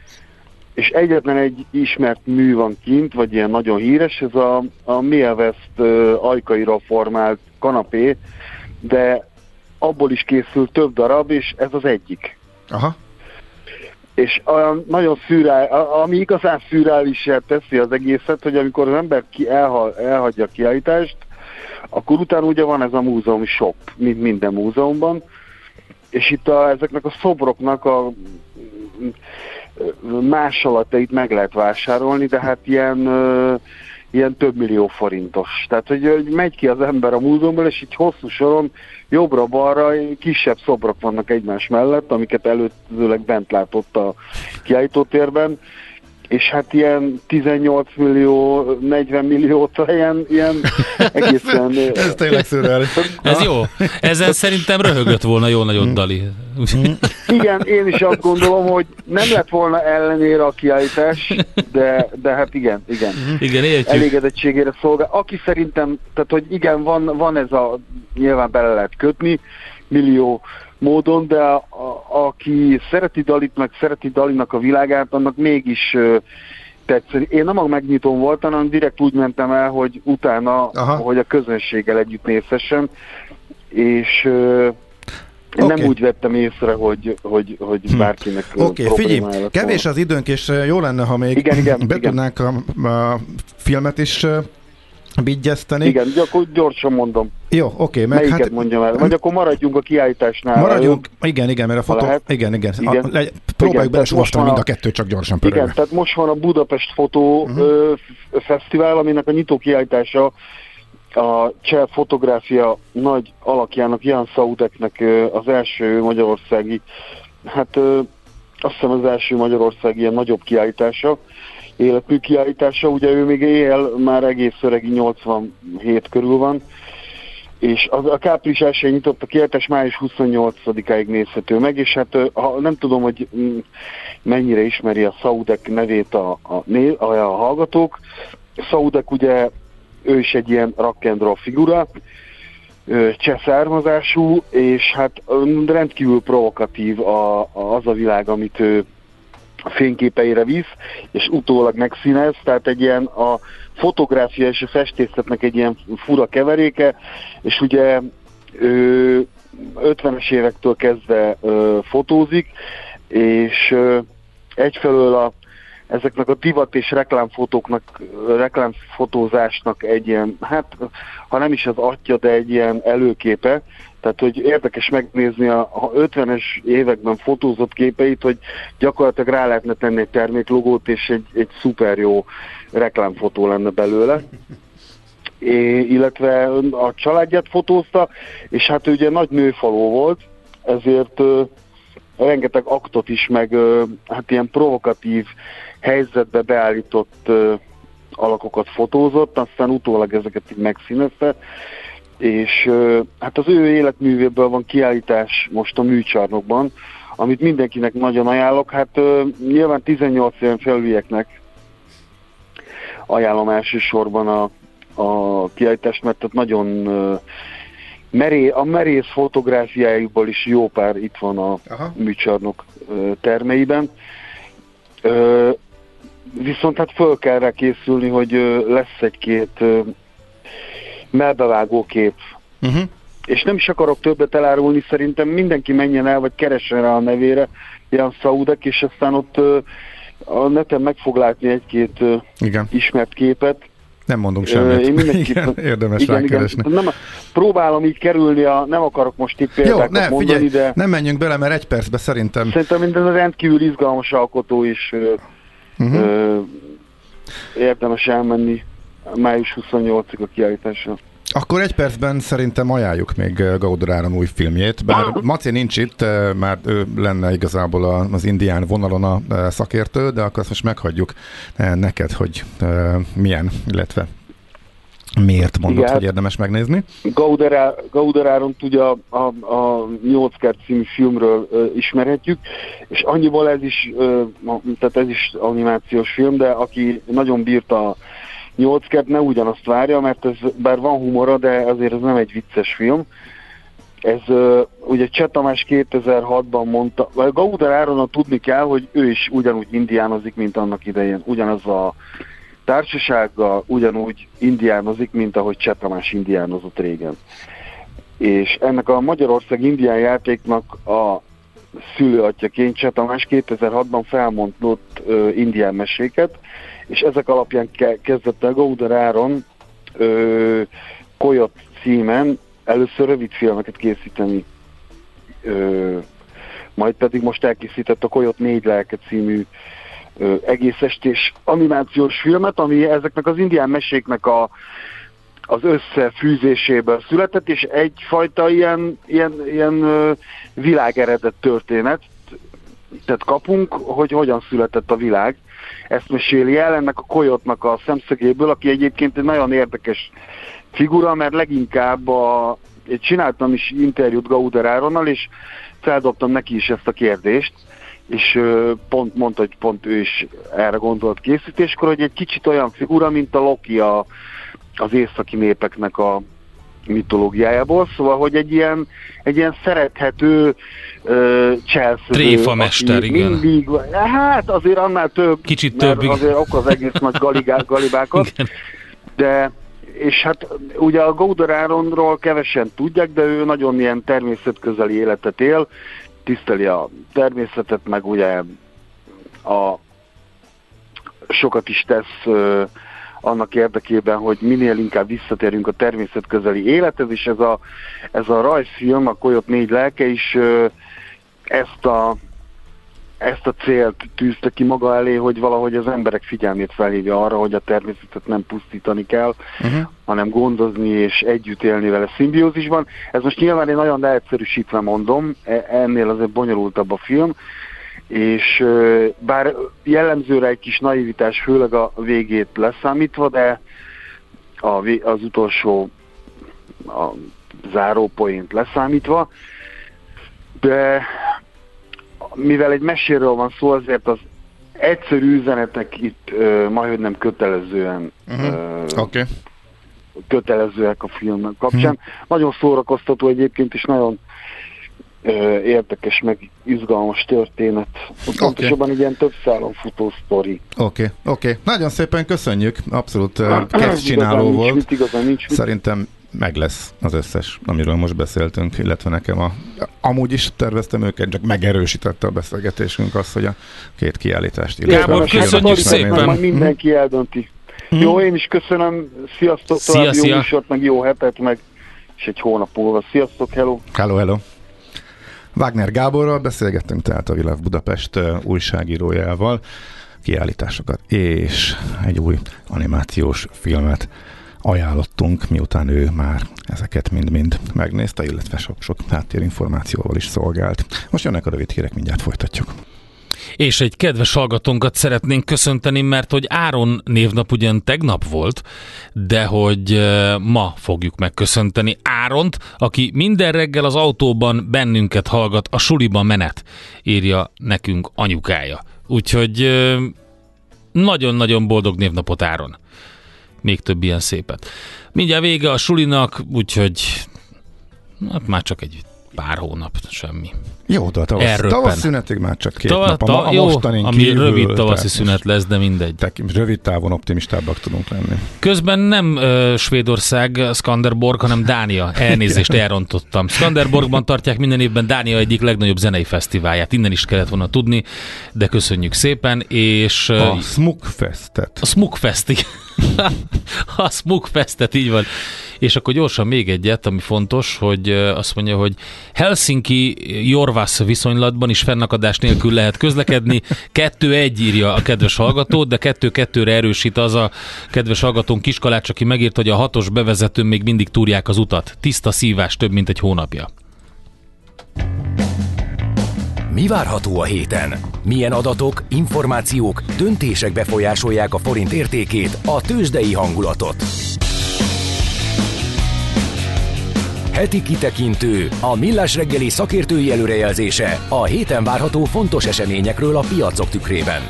és egyetlen egy ismert mű van kint, vagy ilyen nagyon híres, ez a, a ö, ajkaira formált kanapé, de abból is készült több darab, és ez az egyik. Aha. És olyan nagyon szürál, ami igazán szürreálisá teszi az egészet, hogy amikor az ember ki elha, elhagyja a kiállítást, akkor utána ugye van ez a múzeum shop, mint minden múzeumban, és itt a, ezeknek a szobroknak a mm, másolatait meg lehet vásárolni, de hát ilyen, ilyen több millió forintos. Tehát, hogy, hogy megy ki az ember a múzeumból, és így hosszú soron jobbra-balra kisebb szobrok vannak egymás mellett, amiket előzőleg bent látott a kiállítótérben, és hát ilyen 18 millió, 40 millió, ilyen, ilyen egészen... Ez tényleg szürreális. Ez jó. Ezen szerintem röhögött volna jó nagyot Dali. Igen, én is azt gondolom, hogy nem lett volna ellenére a kiállítás, de, de hát igen, igen. Igen, értjük. Elégedettségére szolgál. Aki szerintem, tehát hogy igen, van, van ez a, nyilván bele lehet kötni, millió módon, de a, a, aki szereti Dalit, meg szereti Dalinak a világát, annak mégis ö, tetszett. Én nem a megnyitón voltam, hanem direkt úgy mentem el, hogy utána, Aha. hogy a közönséggel együtt nézhessen, és én Oké. nem úgy vettem észre, hogy, hogy, hogy bárkinek ö, Oké, okay, figyelj, kevés az időnk, és jó lenne, ha még Igen, igen, be igen. tudnánk a, a filmet is vigyeszteni. Igen, de akkor gyorsan mondom. Jó, oké, meg Melyiket hát mondjam el? Vagy akkor maradjunk a kiállításnál. maradjunk, igen, igen, mert a fotó, lehet. igen, igen, Igen. A, le, Igen, próbáljuk most mind van a kettőt, csak gyorsan Igen, pörögve. tehát most van a Budapest Fotó uh-huh. Fesztivál, aminek a nyitó kiállítása a cseh fotográfia nagy alakjának, Jan Saudeknek ö, az első magyarországi, hát azt hiszem az első magyarországi ilyen nagyobb kiállítása, életmű kiállítása, ugye ő még él, már egész öregi 87 körül van, és az, a Káprilis 1 nyitott a kiállítás, május 28-áig nézhető meg, és hát ha, nem tudom, hogy mm, mennyire ismeri a Saudek nevét a, a, a, a hallgatók. Saudek ugye ő is egy ilyen rock and roll figura, cseh származású, és hát rendkívül provokatív a, a, az a világ, amit ő fényképeire visz, és utólag megszínez, tehát egy ilyen a fotográfia és a festészetnek egy ilyen fura keveréke, és ugye ő 50-es évektől kezdve ö, fotózik, és ö, egyfelől a, ezeknek a divat és reklámfotóknak, reklámfotózásnak egy ilyen, hát ha nem is az atya, de egy ilyen előképe, tehát hogy érdekes megnézni a, a 50-es években fotózott képeit, hogy gyakorlatilag rá lehetne tenni egy terméklogót, és egy, egy szuper jó reklámfotó lenne belőle. É, illetve a családját fotózta, és hát ő ugye nagy nőfaló volt, ezért ö, rengeteg aktot is, meg ö, hát ilyen provokatív helyzetbe beállított ö, alakokat fotózott, aztán utólag ezeket így megszínezte, és hát az ő életművéből van kiállítás most a műcsarnokban, amit mindenkinek nagyon ajánlok, hát nyilván 18 éven felülieknek ajánlom elsősorban a, a kiállítást, mert ott nagyon meré, a merész fotográfiájukból is jó pár itt van a Aha. műcsarnok termeiben. Viszont hát föl kell rá készülni, hogy lesz egy-két melbevágó kép. Uh-huh. És nem is akarok többet elárulni, szerintem mindenki menjen el, vagy keressen rá a nevére, Jan Saudek, és aztán ott a neten meg fog látni egy-két Igen, ismert képet. nem mondunk semmit. én mindenképpen- igen, érdemes rákeresni. Nem, próbálom így kerülni, a, nem akarok most itt Jó, példákat ne, mondani, figyelj, de nem menjünk bele, mert egy percbe szerintem. szerintem minden a rendkívül izgalmas alkotó is Uh-huh. ö, érdemes elmenni május 28-ig a kiállításra. Akkor egy percben szerintem ajánljuk még eh, Gauder Áron új filmjét, bár Maci nincs itt, eh, már ő lenne igazából a- az indián vonalon a eh, szakértő, de akkor azt most meghagyjuk neked, hogy milyen, illetve miért mondod, Igen. hogy érdemes megnézni. Gauder, Gauder Áront ugye a, a, a 8 kert című filmről ö, ismerhetjük, és annyiból ez is, ö, tehát ez is animációs film, de aki nagyon bírta a 8 kert, ne ugyanazt várja, mert ez bár van humora, de azért ez nem egy vicces film. Ez ö, ugye Cseh Tamás 2006-ban mondta, vagy Gauder Áronnal tudni kell, hogy ő is ugyanúgy indiánozik, mint annak idején. Ugyanaz a társasággal ugyanúgy indiánozik, mint ahogy Cseh Tamás indiánozott régen. És ennek a Magyarország indián játéknak a szülőatjaként Cseh Tamás 2006-ban felmondott ö, indián meséket, és ezek alapján ke- kezdett el Gauder Áron Koyot címen először rövid filmeket készíteni, ö, majd pedig most elkészített a Koyot négy lelke című ö, egész estés animációs filmet, ami ezeknek az indián meséknek a, az összefűzéséből született, és egyfajta ilyen, ilyen, ilyen világeredet történet, tehát kapunk, hogy hogyan született a világ. Ezt meséli el ennek a kolyotnak a szemszögéből, aki egyébként egy nagyon érdekes figura, mert leginkább a, csináltam is interjút Gauder Áronnal, és feldobtam neki is ezt a kérdést, és pont mondta, hogy pont ő is erre gondolt készítéskor, hogy egy kicsit olyan figura, mint a Loki a, az északi népeknek a mitológiájából, szóval, hogy egy ilyen, egy ilyen szerethető cselszövő. Tréfamester, aki igen. Mindig, hát azért annál több, Kicsit több, azért okoz egész nagy galigá, galibákat, Igen. de és hát ugye a Áronról kevesen tudják, de ő nagyon ilyen természetközeli életet él, tiszteli a természetet, meg ugye a sokat is tesz ö, annak érdekében, hogy minél inkább visszatérjünk a természetközeli élethez, és ez a, ez a rajzfilm, a Koyot négy lelke is ezt a ezt a célt tűzte ki maga elé, hogy valahogy az emberek figyelmét felhívja arra, hogy a természetet nem pusztítani kell, Uh-huh. hanem gondozni és együtt élni vele szimbiózisban. Ez most nyilván én nagyon leegyszerűsítve mondom, e- ennél azért bonyolultabb a film, és bár jellemzőre egy kis naivitás, főleg a végét leszámítva, de a, az utolsó a zárópoint leszámítva, de mivel egy meséről van szó, azért az egyszerű üzenetek itt ö, majdnem nem kötelezően Mhm. ö, Oké. Okay. kötelezőek a film kapcsán. Nagyon szórakoztató egyébként, és nagyon érdekes, meg izgalmas történet. Pontosabban egy ilyen több szálon futó sztori. Oké, okay. oké. Okay. Nagyon szépen köszönjük. Abszolút uh, Igazán kezd csináló nincs volt. Mit, igazán nincs mit. Szerintem meg lesz az összes, amiről most beszéltünk, illetve nekem a... Amúgy is terveztem őket, csak megerősítette a beszélgetésünk azt, hogy a két kiállítást Gábor, Érdemes, hát köszönjük a szépen. Majd, mindenki eldönti. Jó, én is köszönöm. Sziasztok, Szia, további jó szia. műsort, meg jó hetet, meg és egy hónap múlva. Sziasztok, hello! Hello, hello. Wagner Gáborral beszélgettünk tehát a Világ Budapest újságírójával, kiállításokat és egy új animációs filmet ajánlottunk, miután ő már ezeket mind-mind megnézte, illetve sok-sok háttérinformációval is szolgált. Most jönnek a rövid hírek, mindjárt folytatjuk. És egy kedves hallgatónkat szeretnénk köszönteni, mert hogy Áron névnap ugyan tegnap volt, de hogy ma fogjuk megköszönteni Áront, aki minden reggel az autóban bennünket hallgat, a suliban menet, írja nekünk anyukája. Úgyhogy nagyon-nagyon boldog névnapot Áron. Még több ilyen szépet. Mindjárt vége a sulinak, úgyhogy hát már csak egy pár hónap, semmi. Jó, de a tavasz, Elröppen. tavasz szünetig már csak két Ta- nap. A, a jó, mostanin ami kívül, rövid tavaszi szünet lesz, de mindegy. Tek, rövid távon optimistábbak tudunk lenni. Közben nem uh, Svédország, Skanderborg, hanem Dánia. Elnézést, elrontottam. Skanderborgban tartják minden évben Dánia egyik legnagyobb zenei fesztiválját. Innen is kellett volna tudni, de köszönjük szépen, és uh, A Smukfestet. a Smukfest, igen. a Smugfestet, így van. És akkor gyorsan még egyet, ami fontos, hogy azt mondja, hogy Helsinki Jorvász viszonylatban is fennakadás nélkül lehet közlekedni. Kettő egy írja a kedves hallgató, de kettő-kettőre erősít az a kedves hallgatón Kiskalács, aki megírt, hogy a hatos bevezetőn még mindig túrják az utat. Tiszta szívás több, mint egy hónapja. Mi várható a héten? Milyen adatok, információk, döntések befolyásolják a forint értékét, a tőzsdei hangulatot? Heti kitekintő, a millás reggeli szakértői előrejelzése a héten várható fontos eseményekről a piacok tükrében.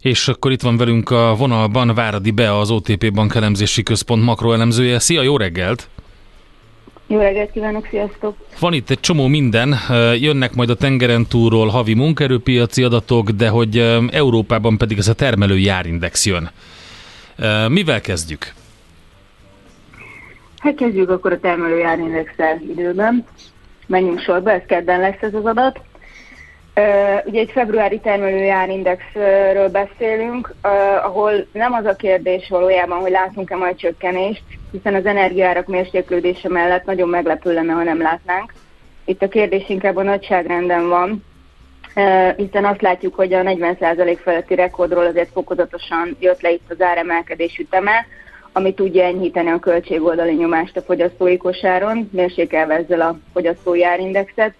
És akkor itt van velünk a vonalban Váradi Be, az OTP Bank elemzési központ makroelemzője. Szia, jó reggelt! Jó reggelt kívánok, sziasztok! Van itt egy csomó minden, jönnek majd a tengeren túlról havi munkerőpiaci adatok, de hogy Európában pedig ez a termelői árindex jön. Mivel kezdjük? Hát kezdjük akkor a termelői árindexel időben. Menjünk sorba, ez kedden lesz ez az adat. Ugye egy februári termelői árindexről beszélünk, ahol nem az a kérdés valójában, hogy látunk-e majd csökkenést, hiszen az energiárak mérséklődése mellett nagyon meglepő lenne, ha nem látnánk. Itt a kérdés inkább a nagyságrenden van, hiszen azt látjuk, hogy a 40% feletti rekordról azért fokozatosan jött le itt az áremelkedés üteme, ami tudja enyhíteni a költségoldali nyomást a fogyasztói kosáron, mérsékelve ezzel a fogyasztói árindexet,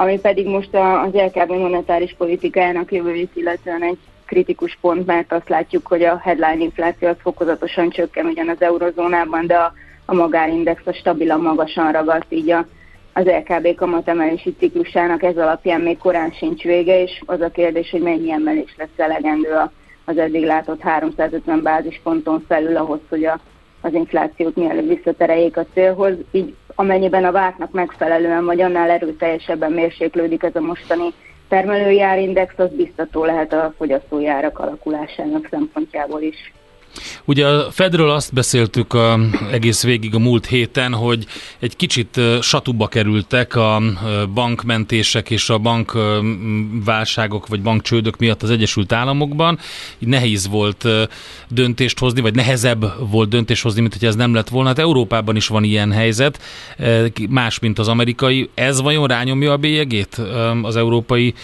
ami pedig most az LKB monetáris politikájának jövőjét illetően egy kritikus pont, mert azt látjuk, hogy a headline infláció az fokozatosan csökken ugyan az eurozónában, de a, a magárindex a stabilan magasan ragadt, így a, az LKB kamatemelési ciklusának ez alapján még korán sincs vége, és az a kérdés, hogy mennyi emelés lesz elegendő a, az eddig látott 350 bázisponton felül ahhoz, hogy a, az inflációt mielőbb visszatereljék a célhoz. Így amennyiben a vártnak megfelelően vagy annál erőteljesebben mérséklődik ez a mostani termelői árindex, az biztató lehet a fogyasztói árak alakulásának szempontjából is. Ugye a Fedről azt beszéltük a, egész végig a múlt héten, hogy egy kicsit satuba kerültek a bankmentések és a bankválságok vagy bankcsődök miatt az Egyesült Államokban. Nehéz volt döntést hozni, vagy nehezebb volt döntést hozni, mint hogy ez nem lett volna. Hát Európában is van ilyen helyzet, más, mint az amerikai. Ez vajon rányomja a bélyegét az európai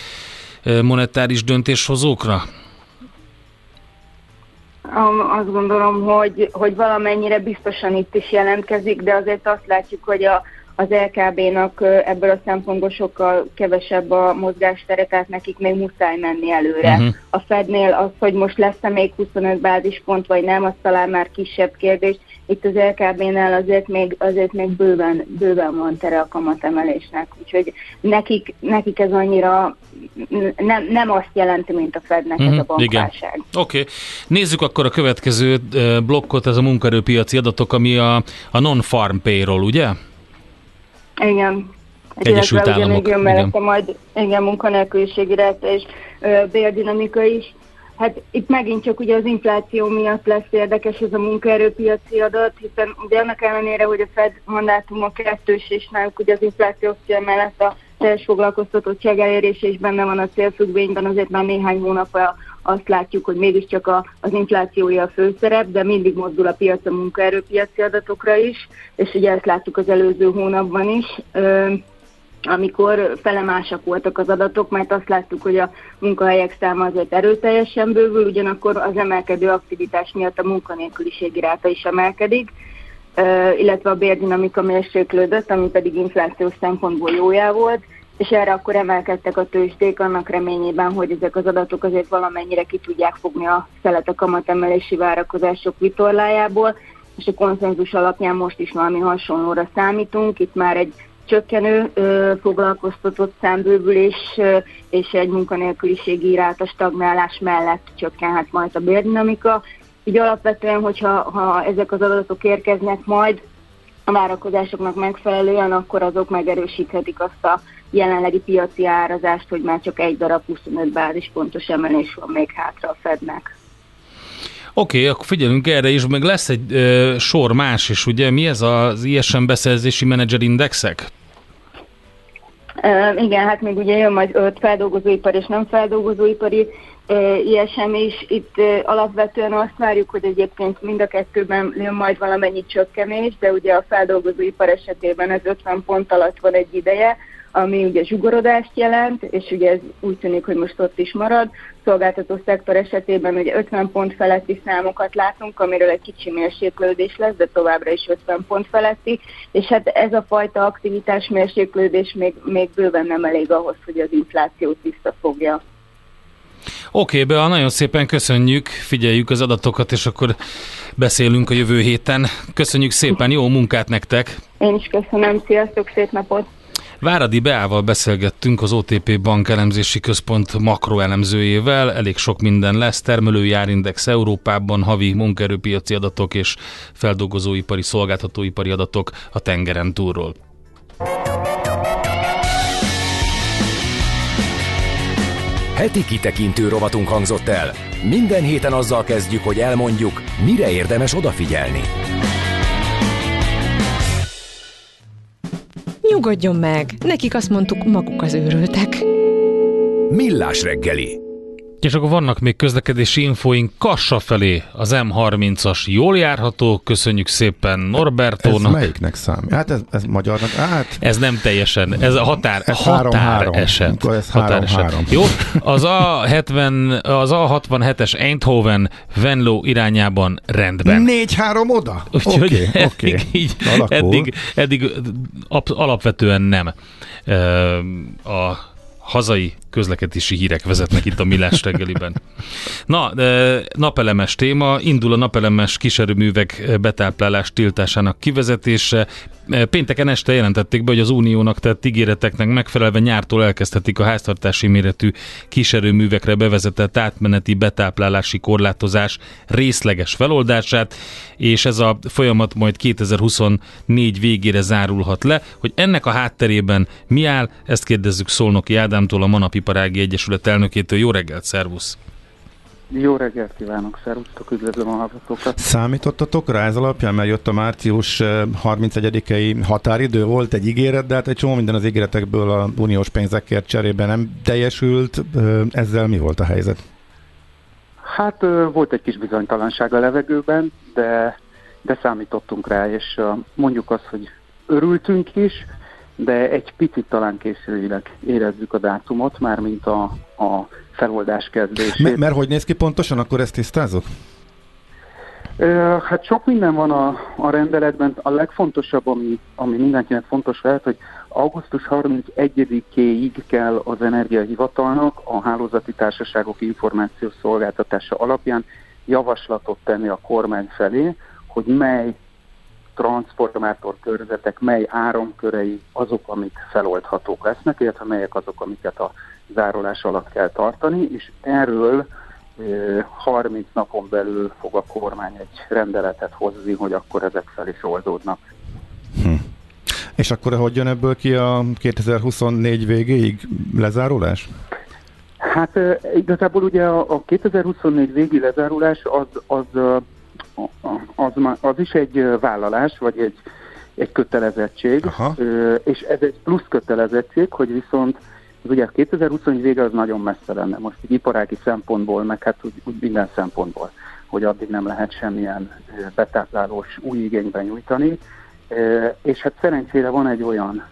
monetáris döntéshozókra? Azt gondolom, hogy, hogy valamennyire biztosan itt is jelentkezik, de azért azt látjuk, hogy a, az LKB-nak ebből a szempontból sokkal kevesebb a mozgástere, tehát nekik még muszáj menni előre. Uh-huh. A Fednél az, hogy most lesz-e még 25 bázispont, vagy nem, az talán már kisebb kérdés. Itt az LKB-nál azért még, azért még bőven, bőven van tere a kamatemelésnek, úgyhogy nekik, nekik ez annyira nem, nem azt jelenti, mint a Fednek uh-huh. ez a Mhm, bankválság. Oké. Okay. Nézzük akkor a következő blokkot, ez a munkaerőpiaci adatok, ami a, a non-farm payroll, ugye? Igen. Egyesült Államok, jön igen. mellette majd igen, munkanélküliségi ráta és ö, bérdinamika is. Hát itt megint csak ugye az infláció miatt lesz érdekes ez a munkaerőpiaci adat, hiszen ugye annak ellenére, hogy a Fed mandátuma kettős, és náluk ugye az infláció mellett a teljes foglalkoztatottság elérése is benne van a célfüggvényben, azért már néhány hónapja azt látjuk, hogy mégiscsak a, az inflációja a főszerep, de mindig mozdul a piac a munkaerőpiaci adatokra is, és ugye ezt láttuk az előző hónapban is. Ö, amikor felemásak voltak az adatok, mert azt láttuk, hogy a munkahelyek száma azért erőteljesen bővül, ugyanakkor az emelkedő aktivitás miatt a munkanélküliségi ráta is emelkedik, illetve a bérdinamika mérséklődött, ami pedig inflációs szempontból jójá volt, és erre akkor emelkedtek a tőzsdék annak reményében, hogy ezek az adatok azért valamennyire ki tudják fogni a szelet a kamatemelési várakozások vitorlájából, és a konszenzus alapján most is valami hasonlóra számítunk. Itt már egy csökkenő ö, foglalkoztatott számbővülés ö, és egy munkanélküliségi ráta stagnálás mellett csökkenhet majd a bérdinamika. Így alapvetően, hogyha ha ezek az adatok érkeznek majd a várakozásoknak megfelelően, akkor azok megerősíthetik azt a jelenlegi piaci árazást, hogy már csak egy darab 25 bázispontos emelés van még hátra a Fednek. Oké, okay, akkor figyelünk erre is, meg lesz egy ö, sor más is, ugye? Mi ez az ISM beszerzési menedzser indexek? Uh, igen, hát még ugye jön majd öt feldolgozóipar és nem feldolgozóipari ö, ilyesem is. Itt ö, alapvetően azt várjuk, hogy egyébként mind a kettőben jön majd valamennyi csökkenés, de ugye a feldolgozóipar esetében ez 50 pont alatt van egy ideje, ami ugye zsugorodást jelent, és ugye ez úgy tűnik, hogy most ott is marad. Szolgáltató szektor esetében ugye 50 pont feletti számokat látunk, amiről egy kicsi mérséklődés lesz, de továbbra is 50 pont feletti, és hát ez a fajta aktivitás mérséklődés még, még bőven nem elég ahhoz, hogy az inflációt visszafogja. Oké, okay, Bea, nagyon szépen köszönjük, figyeljük az adatokat, és akkor beszélünk a jövő héten. Köszönjük szépen, jó munkát nektek! Én is köszönöm, sziasztok, szép napot! Váradi Beával beszélgettünk az OTP Bank elemzési központ makroelemzőjével. Elég sok minden lesz, termelői árindex Európában, havi munkaerőpiaci adatok és feldolgozóipari, szolgáltatóipari adatok a tengeren túlról. Heti kitekintő rovatunk hangzott el. Minden héten azzal kezdjük, hogy elmondjuk, mire érdemes odafigyelni. Nyugodjon meg, nekik azt mondtuk, maguk az őrültek. Millás reggeli. És akkor vannak még közlekedési infóink Kassa felé az M30-as jól járható, köszönjük szépen Ez Norbertónak. melyiknek számít? Hát ez, ez magyarnak, hát Ez nem teljesen, ez a határ, Ez határ három-három. eset. Akkor ez határ három-három. Jó, az A70, az A67-es Eindhoven Venlo irányában rendben. négy-három oda? Úgyhogy Oké, eddig, oké. így, Alakul. eddig, eddig ap, alapvetően nem. A hazai közlekedési hírek vezetnek itt a Millás reggeliben. Na, napelemes téma, indul a napelemes kiserőművek betáplálás tiltásának kivezetése. Pénteken este jelentették be, hogy az uniónak tett ígéreteknek megfelelve nyártól elkezdhetik a háztartási méretű kiserőművekre bevezetett átmeneti betáplálási korlátozás részleges feloldását, és ez a folyamat majd 2024 végére zárulhat le. Hogy ennek a hátterében mi áll, ezt kérdezzük Szolnoki Ádámtól, a Manapiparági Egyesület elnökétől. Jó reggelt, szervusz! Jó reggelt kívánok, szervusztok, üdvözlöm a hallgatókat. Számítottatok rá ez alapján, mert jött a március eh, 31-i határidő, volt egy ígéret, de hát egy csomó minden az ígéretekből a uniós pénzekért cserébe nem teljesült. Eh, Ezzel mi volt a helyzet? Hát ö, volt egy kis bizonytalanság a levegőben, de, de számítottunk rá, és mondjuk azt, hogy örültünk is, de egy picit talán későileg érezzük a dátumot, mármint a, a feloldás kezdését. M- mert hogy néz ki pontosan, akkor ezt tisztázok? Ö, Hát sok minden van a, a rendeletben. A legfontosabb, ami, ami mindenkinek fontos lehet, hogy augusztus 31-éig kell az energiahivatalnak a hálózati társaságok információs szolgáltatása alapján javaslatot tenni a kormány felé, hogy mely transformátor körzetek, mely áramkörei azok, amik feloldhatók lesznek, illetve melyek azok, amiket a zárolás alatt kell tartani, és erről ö, 30 napon belül fog a kormány egy rendeletet hozni, hogy akkor ezek fel is oldódnak. És akkor hogy jön ebből ki a 2024 végéig lezárulás? Hát igazából ugye a, a 2024 végi lezárulás az, az, az, az is egy vállalás, vagy egy, egy kötelezettség, Aha. És ez egy plusz kötelezettség, hogy viszont az ugye a 2024 vége az nagyon messze lenne, most így iparági szempontból, meg hát úgy, úgy minden szempontból, hogy addig nem lehet semmilyen betáplálós új igényben nyújtani. És hát szerencsére van egy olyan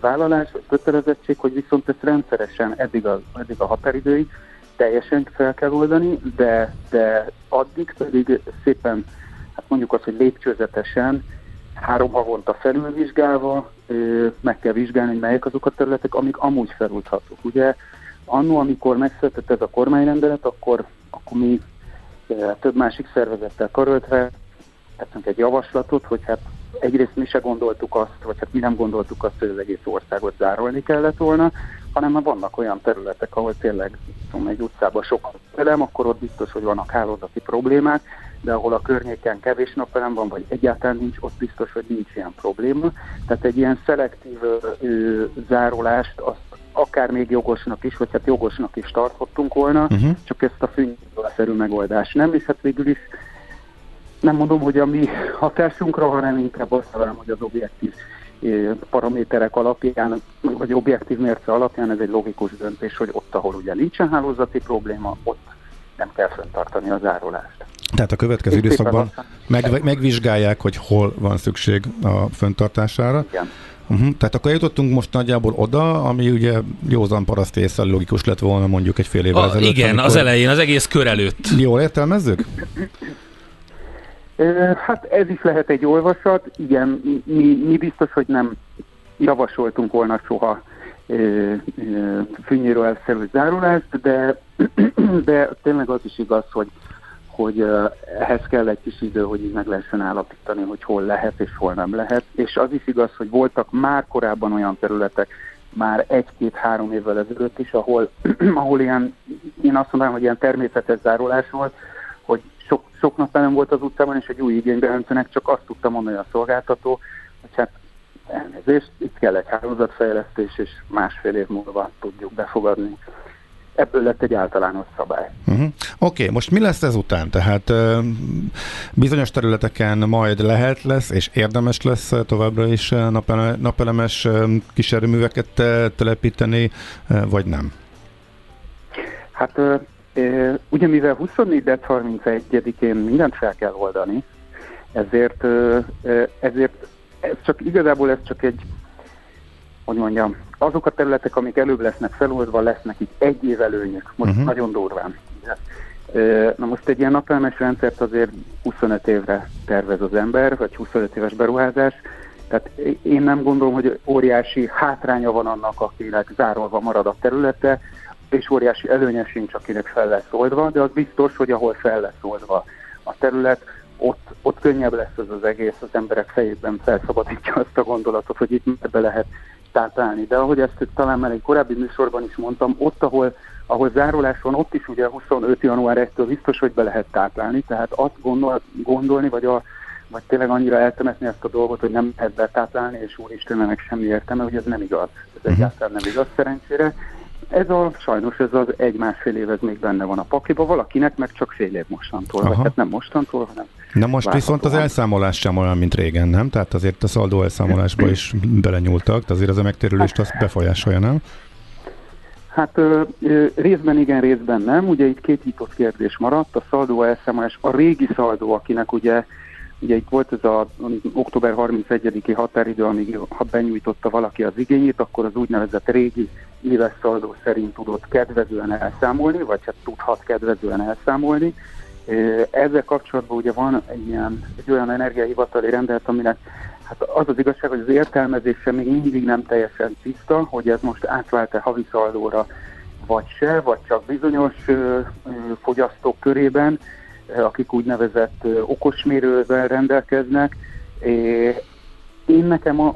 vállalás, vagy kötelezettség, hogy viszont ezt rendszeresen eddig a, eddig a határidőig teljesen fel kell oldani, de, de addig pedig szépen, hát mondjuk azt, hogy lépcsőzetesen, három havonta felülvizsgálva meg kell vizsgálni, hogy melyek azok a területek, amik amúgy feloldhatók. Ugye annó, amikor megszületett ez a kormányrendelet, akkor, akkor mi több másik szervezettel karöltve tettünk egy javaslatot, hogy hát egyrészt mi se gondoltuk azt, vagy hát mi nem gondoltuk azt, hogy az egész országot zárolni kellett volna, hanem vannak olyan területek, ahol tényleg tudom, egy utcában sok napelem, akkor ott biztos, hogy vannak hálózati problémák, de ahol a környéken kevés napelem van, vagy egyáltalán nincs, ott biztos, hogy nincs ilyen probléma. Tehát egy ilyen szelektív ö, zárolást azt akár még jogosnak is, vagy hát jogosnak is tartottunk volna, Uh-huh. csak ezt a fűnyítószerű megoldás nem, és hát végül is nem mondom, hogy a mi hatásunkra, hanem inkább azt talán, hogy az objektív paraméterek alapján, vagy objektív mérce alapján ez egy logikus döntés, hogy ott, ahol ugye nincsen hálózati probléma, ott nem kell fenntartani a zárulást. Tehát a következő időszakban meg, megvizsgálják, hogy hol van szükség a föntartására. Igen. Uh-huh. Tehát akkor jutottunk most nagyjából oda, ami ugye józan paraszt észre logikus lett volna mondjuk egy fél évvel A, ezelőtt. igen, amikor- az elején, az egész kör előtt. Jól értelmezzük? Hát ez is lehet egy olvasat, igen, mi, mi biztos, hogy nem javasoltunk volna soha fűnyíró elszerű zárulást, de, de tényleg az is igaz, hogy, hogy ehhez kell egy kis idő, hogy így meg lehessen állapítani, hogy hol lehet és hol nem lehet. És az is igaz, hogy voltak már korábban olyan területek, már egy-két-három évvel ezelőtt is, ahol, ahol ilyen, én azt mondanám, hogy ilyen természetes zárulás volt, sok, sok nap nem volt az utcában, és egy új igénybeöntőnek csak azt tudta mondani a szolgáltató, hogy hát elnézést, itt kell egy hálózatfejlesztés, és másfél év múlva tudjuk befogadni. Ebből lett egy általános szabály. Uh-huh. Oké, okay, most mi lesz ezután? Tehát bizonyos területeken majd lehet lesz, és érdemes lesz továbbra is napele, napelemes ö, kísérőműveket telepíteni, vagy nem? Hát ugye mivel 24. december 31-én mindent fel kell oldani, ezért, ezért ez csak igazából ez csak egy, hogy mondjam, azok a területek, amik előbb lesznek feloldva, lesznek itt egy év előnyük, most uh-huh. nagyon durván. Na most egy ilyen napelemes rendszert azért 25 évre tervez az ember, vagy 25 éves beruházás, tehát én nem gondolom, hogy óriási hátránya van annak, akinek zárolva marad a területe, és óriási előnye sincs, akinek fel lesz oldva, de az biztos, hogy ahol fel lesz oldva a terület, ott, ott könnyebb lesz ez az egész, az emberek fejében felszabadítja azt a gondolatot, hogy itt be lehet táplálni. De ahogy ezt talán már egy korábbi műsorban is mondtam, ott, ahol, ahol zárulás van, ott is ugye 25. január 1-től biztos, hogy be lehet táplálni, tehát azt gondol, gondolni, vagy, a, vagy tényleg annyira eltemetni ezt a dolgot, hogy nem lehet betáplálni, és úristen, ennek semmi értelme, hogy ez nem igaz. Ez egyáltalán nem igaz szerencsére. Ez a, sajnos ez az egy-másfél év, ez még benne van a pakliba, valakinek meg csak fél év mostantól, Aha. vagy hát nem mostantól, hanem Na most viszont az elszámolás sem olyan, mint régen, nem? Tehát azért a szaldó elszámolásba is belenyúltak, de azért ez a megtérülést azt befolyásolja, nem? Hát ö, ö, részben igen, részben nem. Ugye itt két nyitott kérdés maradt. A szaldó elszámolás, a régi szaldó, akinek ugye, ugye itt volt ez az október 31-i határidő, amíg ha benyújtotta valaki az igényét, akkor az úgynevezett régi éves szaldó szerint tudott kedvezően elszámolni, vagy hát tudhat kedvezően elszámolni. Ezzel kapcsolatban ugye van egy, ilyen, egy olyan energiahivatali rendelet, aminek Hát az az igazság, hogy az értelmezése még mindig nem teljesen tiszta, hogy ez most átvált-e havi szaldóra vagy se, vagy csak bizonyos ö, ö, fogyasztók körében, akik úgynevezett okosmérővel rendelkeznek. Én nekem, a,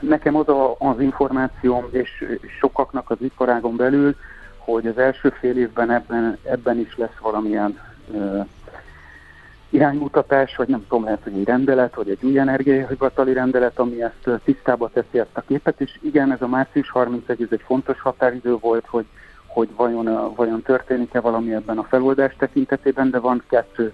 nekem az a, az információm, és sokaknak az iparágon belül, hogy az első fél évben ebben, ebben is lesz valamilyen ö, iránymutatás, vagy nem tudom, lehet, hogy egy rendelet, vagy egy új energiahivatali rendelet, ami ezt tisztába teszi ezt a képet, és igen, ez a március 31, ez egy fontos határidő volt, hogy, hogy vajon, vajon történik-e valami ebben a feloldás tekintetében, de van kettő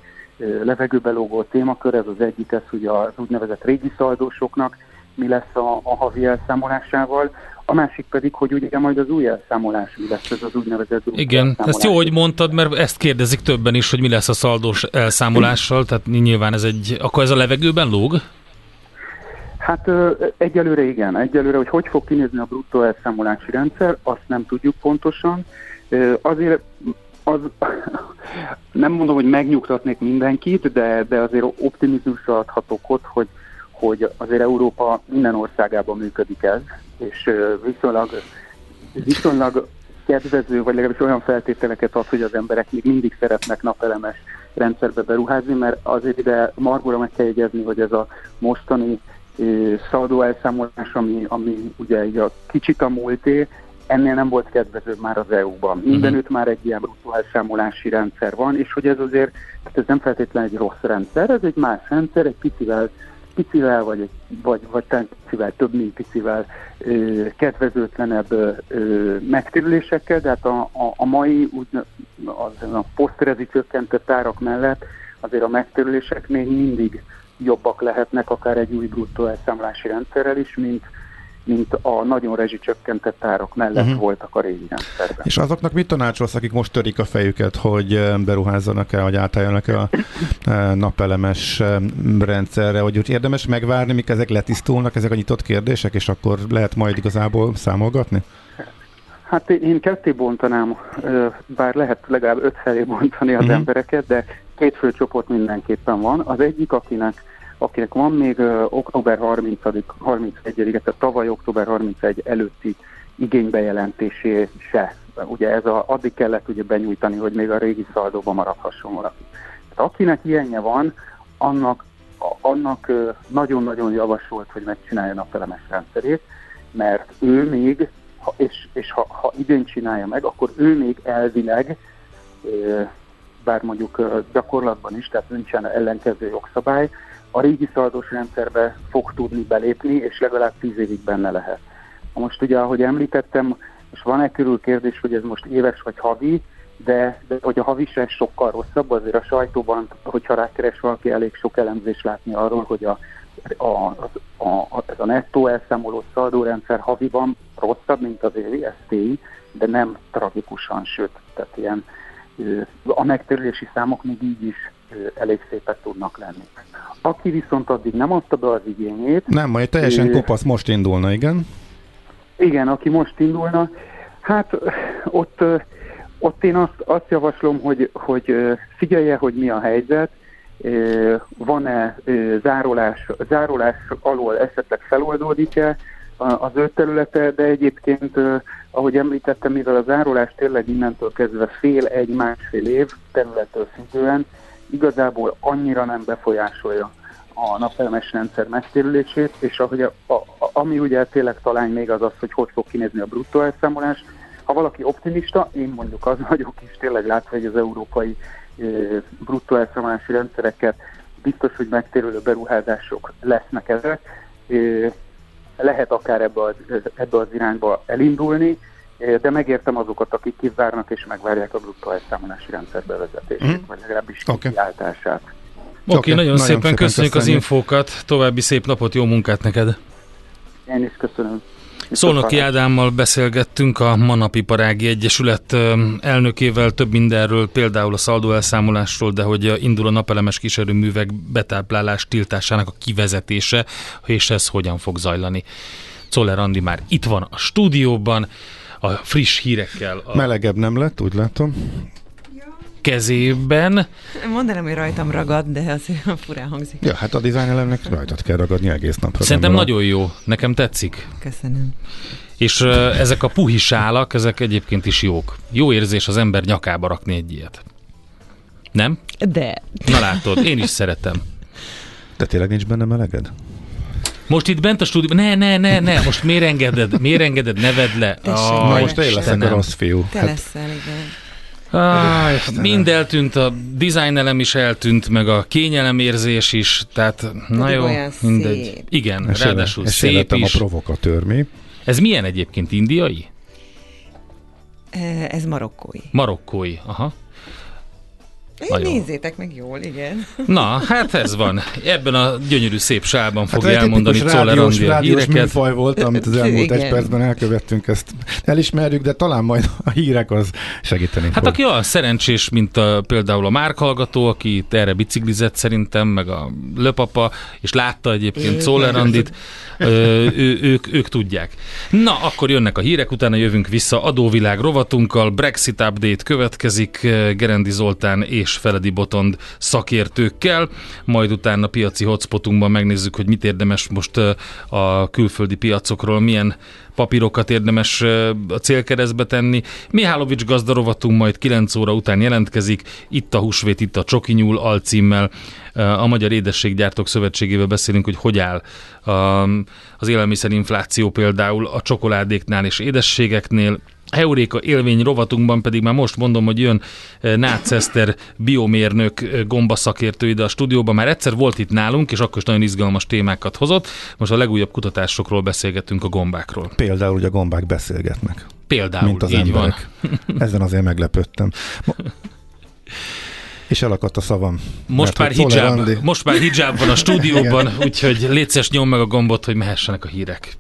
levegőbe lógó témakör, ez az egyik, ez ugye az úgynevezett régi szaldósoknak, mi lesz a, a havi elszámolásával, a másik pedig, hogy ugye majd az új elszámolás mi lesz, ez az úgynevezett új Igen, ezt jó, hogy mondtad, mert ezt kérdezik többen is, hogy mi lesz a szaldós elszámolással, tehát nyilván ez egy, akkor ez a levegőben lóg? Hát egyelőre igen, egyelőre, hogy hogy fog kinézni a bruttó elszámolási rendszer, azt nem tudjuk pontosan. Azért az, nem mondom, hogy megnyugtatnék mindenkit, de, de azért optimizmusra adhatok ott, hogy, hogy azért Európa minden országában működik ez, és viszonylag, viszonylag kedvező, vagy legalábbis olyan feltételeket ad, hogy az emberek még mindig szeretnek napelemes rendszerbe beruházni, mert azért ide margóra meg kell jegyezni, hogy ez a mostani szaldó elszámolás, ami, ami ugye így a kicsit a múlté, ennél nem volt kedvező már az EU-ban. Mindenütt már egy ilyen bruttó elszámolási rendszer van, és hogy ez azért, tehát ez nem feltétlenül egy rossz rendszer, ez egy más rendszer, egy picivel picivel, vagy, egy- vagy, vagy talán picivel több, mint picivel ö, kedvezőtlenebb ö, megtérülésekkel, de hát a, a, a mai úgy, az, a posztrezi csökkentett árak mellett azért a megtérülések még mindig jobbak lehetnek, akár egy új bruttó elszámlási rendszerrel is, mint, mint a nagyon rezsicsökkentett árak mellett uh-huh. voltak a régi rendszerben. És azoknak mit tanácsolsz, akik most törik a fejüket, hogy eh, beruházzanak-e, vagy átálljanak-e a eh, napelemes eh, rendszerre, hogy úgy érdemes megvárni, míg ezek letisztulnak, ezek a nyitott kérdések, és akkor lehet majd igazából számolgatni? Hát én ketté bontanám, bár lehet legalább öt felé bontani az uh-huh. embereket, de két fő csoport mindenképpen van. Az egyik, akinek, akinek van még ö, október 30 31 tehát tavaly október 31 előtti igénybejelentése. Ugye ez a, addig kellett ugye benyújtani, hogy még a régi szaldóba maradhasson valaki. Tehát akinek ilyenje van, annak, annak nagyon-nagyon javasolt, hogy megcsinálja a napelemes rendszerét, mert ő még, ha, és, és ha, ha idén csinálja meg, akkor ő még elvileg, ö, bár mondjuk gyakorlatban is, tehát nincsen ellenkező jogszabály, a régi szaldós rendszerbe fog tudni belépni, és legalább 10 évig benne lehet. Most ugye, ahogy említettem, és van-e körül kérdés, hogy ez most éves vagy havi, de, de hogy a havi se sokkal rosszabb, azért a sajtóban, hogyha rákeres valaki, elég sok elemzés látni arról, hogy a, a, a, a, ez a nettó elszámoló szaldórendszer haviban rosszabb, mint az évi, tény, de nem tragikusan, sőt, tehát ilyen a megtérülési számok még így is elég szépek tudnak lenni. Aki viszont addig nem adta be az igényét, Nem, majd teljesen kopasz most indulna, igen. igen, aki most indulna, hát ott, ott én azt, azt javaslom, hogy, hogy figyelje, hogy mi a helyzet, van-e zárolás, zárolás alól esetleg feloldódik-e az ő területe, de egyébként, ahogy említettem, mivel a zárolás tényleg innentől kezdve fél, egy, másfél év területtől függően, igazából annyira nem befolyásolja a napelemes rendszer megtérülését, és ahogy a, a, ami ugye tényleg talán még az az, hogy hogy fog kinézni a bruttó elszámolás. Ha valaki optimista, én mondjuk az vagyok is, tényleg látva, hogy az európai e, bruttó elszámolási rendszereket biztos, hogy megtérülő beruházások lesznek ezek. Lehet akár ebbe az, ebbe az irányba elindulni, de megértem azokat, akik kivárnak és megvárják a bruttó elszámolási rendszer bevezetését, Mhm. vagy legalábbis Oké. kiáltását. Oké, Oké, nagyon, nagyon szépen, szépen köszönjük az köszönjük. infókat, további szép napot, jó munkát neked! Én is köszönöm. Szolnoki Ádámmal beszélgettünk a Manapiparági Egyesület elnökével több mindenről, például a szaldó elszámolásról, de hogy indul a napelemes kísérőművek betáplálás tiltásának a kivezetése, és ez hogyan fog zajlani. Czoller Andi már itt van a stúdióban, a friss hírekkel a Melegebb nem lett, úgy látom. Kezében. Mondanám, hogy rajtam ragad, de azért furán hangzik. Ja, hát a design elemnek rajtad kell ragadni egész napra. Szerintem gondolom. nagyon jó, nekem tetszik. Köszönöm. És ezek a puhi sálak, ezek egyébként is jók. Jó érzés az ember nyakába rakni egy ilyet. Nem? De. Na látod, én is szeretem. De tényleg nincs benne meleged? Most itt bent a stúdióban, ne, ne, ne, ne, most miért engeded, miért engeded, ne vedd le. Tessék, Na most én leszek a rossz fiú. Te Hát, leszel, igen. Áj, mind eltűnt, a design elem is eltűnt, meg a kényelemérzés is, tehát na jó, mindegy. szép. Igen, és ráadásul és szép is. a provokatőr, mi? Ez milyen egyébként, indiai? Ez marokkói. Marokkói, aha. Nagyon. Nézzétek meg jól, igen. Na, hát ez van. Ebben a gyönyörű szép sálban fogja Hát egy elmondani Czoller híreket. műfaj volt, amit az elmúlt egy Igen. percben elkövettünk, ezt elismerjük, de talán majd a hírek az segíteni Hát fog. aki olyan szerencsés, mint a, például a Márk hallgató, aki itt erre biciklizett szerintem, meg a löpapa, és látta egyébként. Czoller Andit, ő, ők, ők tudják. Na, akkor jönnek a hírek, utána jövünk vissza adóvilág rovatunkkal, Brexit update következik Gerendi Zoltán és Feledi Botond szakértőkkel, majd utána piaci hotspotunkban megnézzük, hogy mit érdemes most a külföldi piacokról, milyen papírokat érdemes a célkeresztbe tenni. Mihálovics gazdarovatunk majd 9 óra után jelentkezik, itt a húsvét, itt a Csokinyúl alcímmel. A Magyar Édességgyártók Szövetségével beszélünk, hogy hogy áll az élelmiszerinfláció például a csokoládéknál és édességeknél. Heuréka élvény rovatunkban pedig már most mondom, hogy jön eh, Nácz Eszter biomérnök eh, gombaszakértő ide a stúdióban. Már egyszer volt itt nálunk, és akkor is nagyon izgalmas témákat hozott. Most a legújabb kutatásokról beszélgetünk a gombákról. Például, hogy a gombák beszélgetnek, Például, mint az így emberek. van. Ezen azért meglepődtem. És elakadt a szavam. Most már, hijab, most már hijab van a stúdióban, úgyhogy létszes nyom meg a gombot, hogy mehessenek a hírek.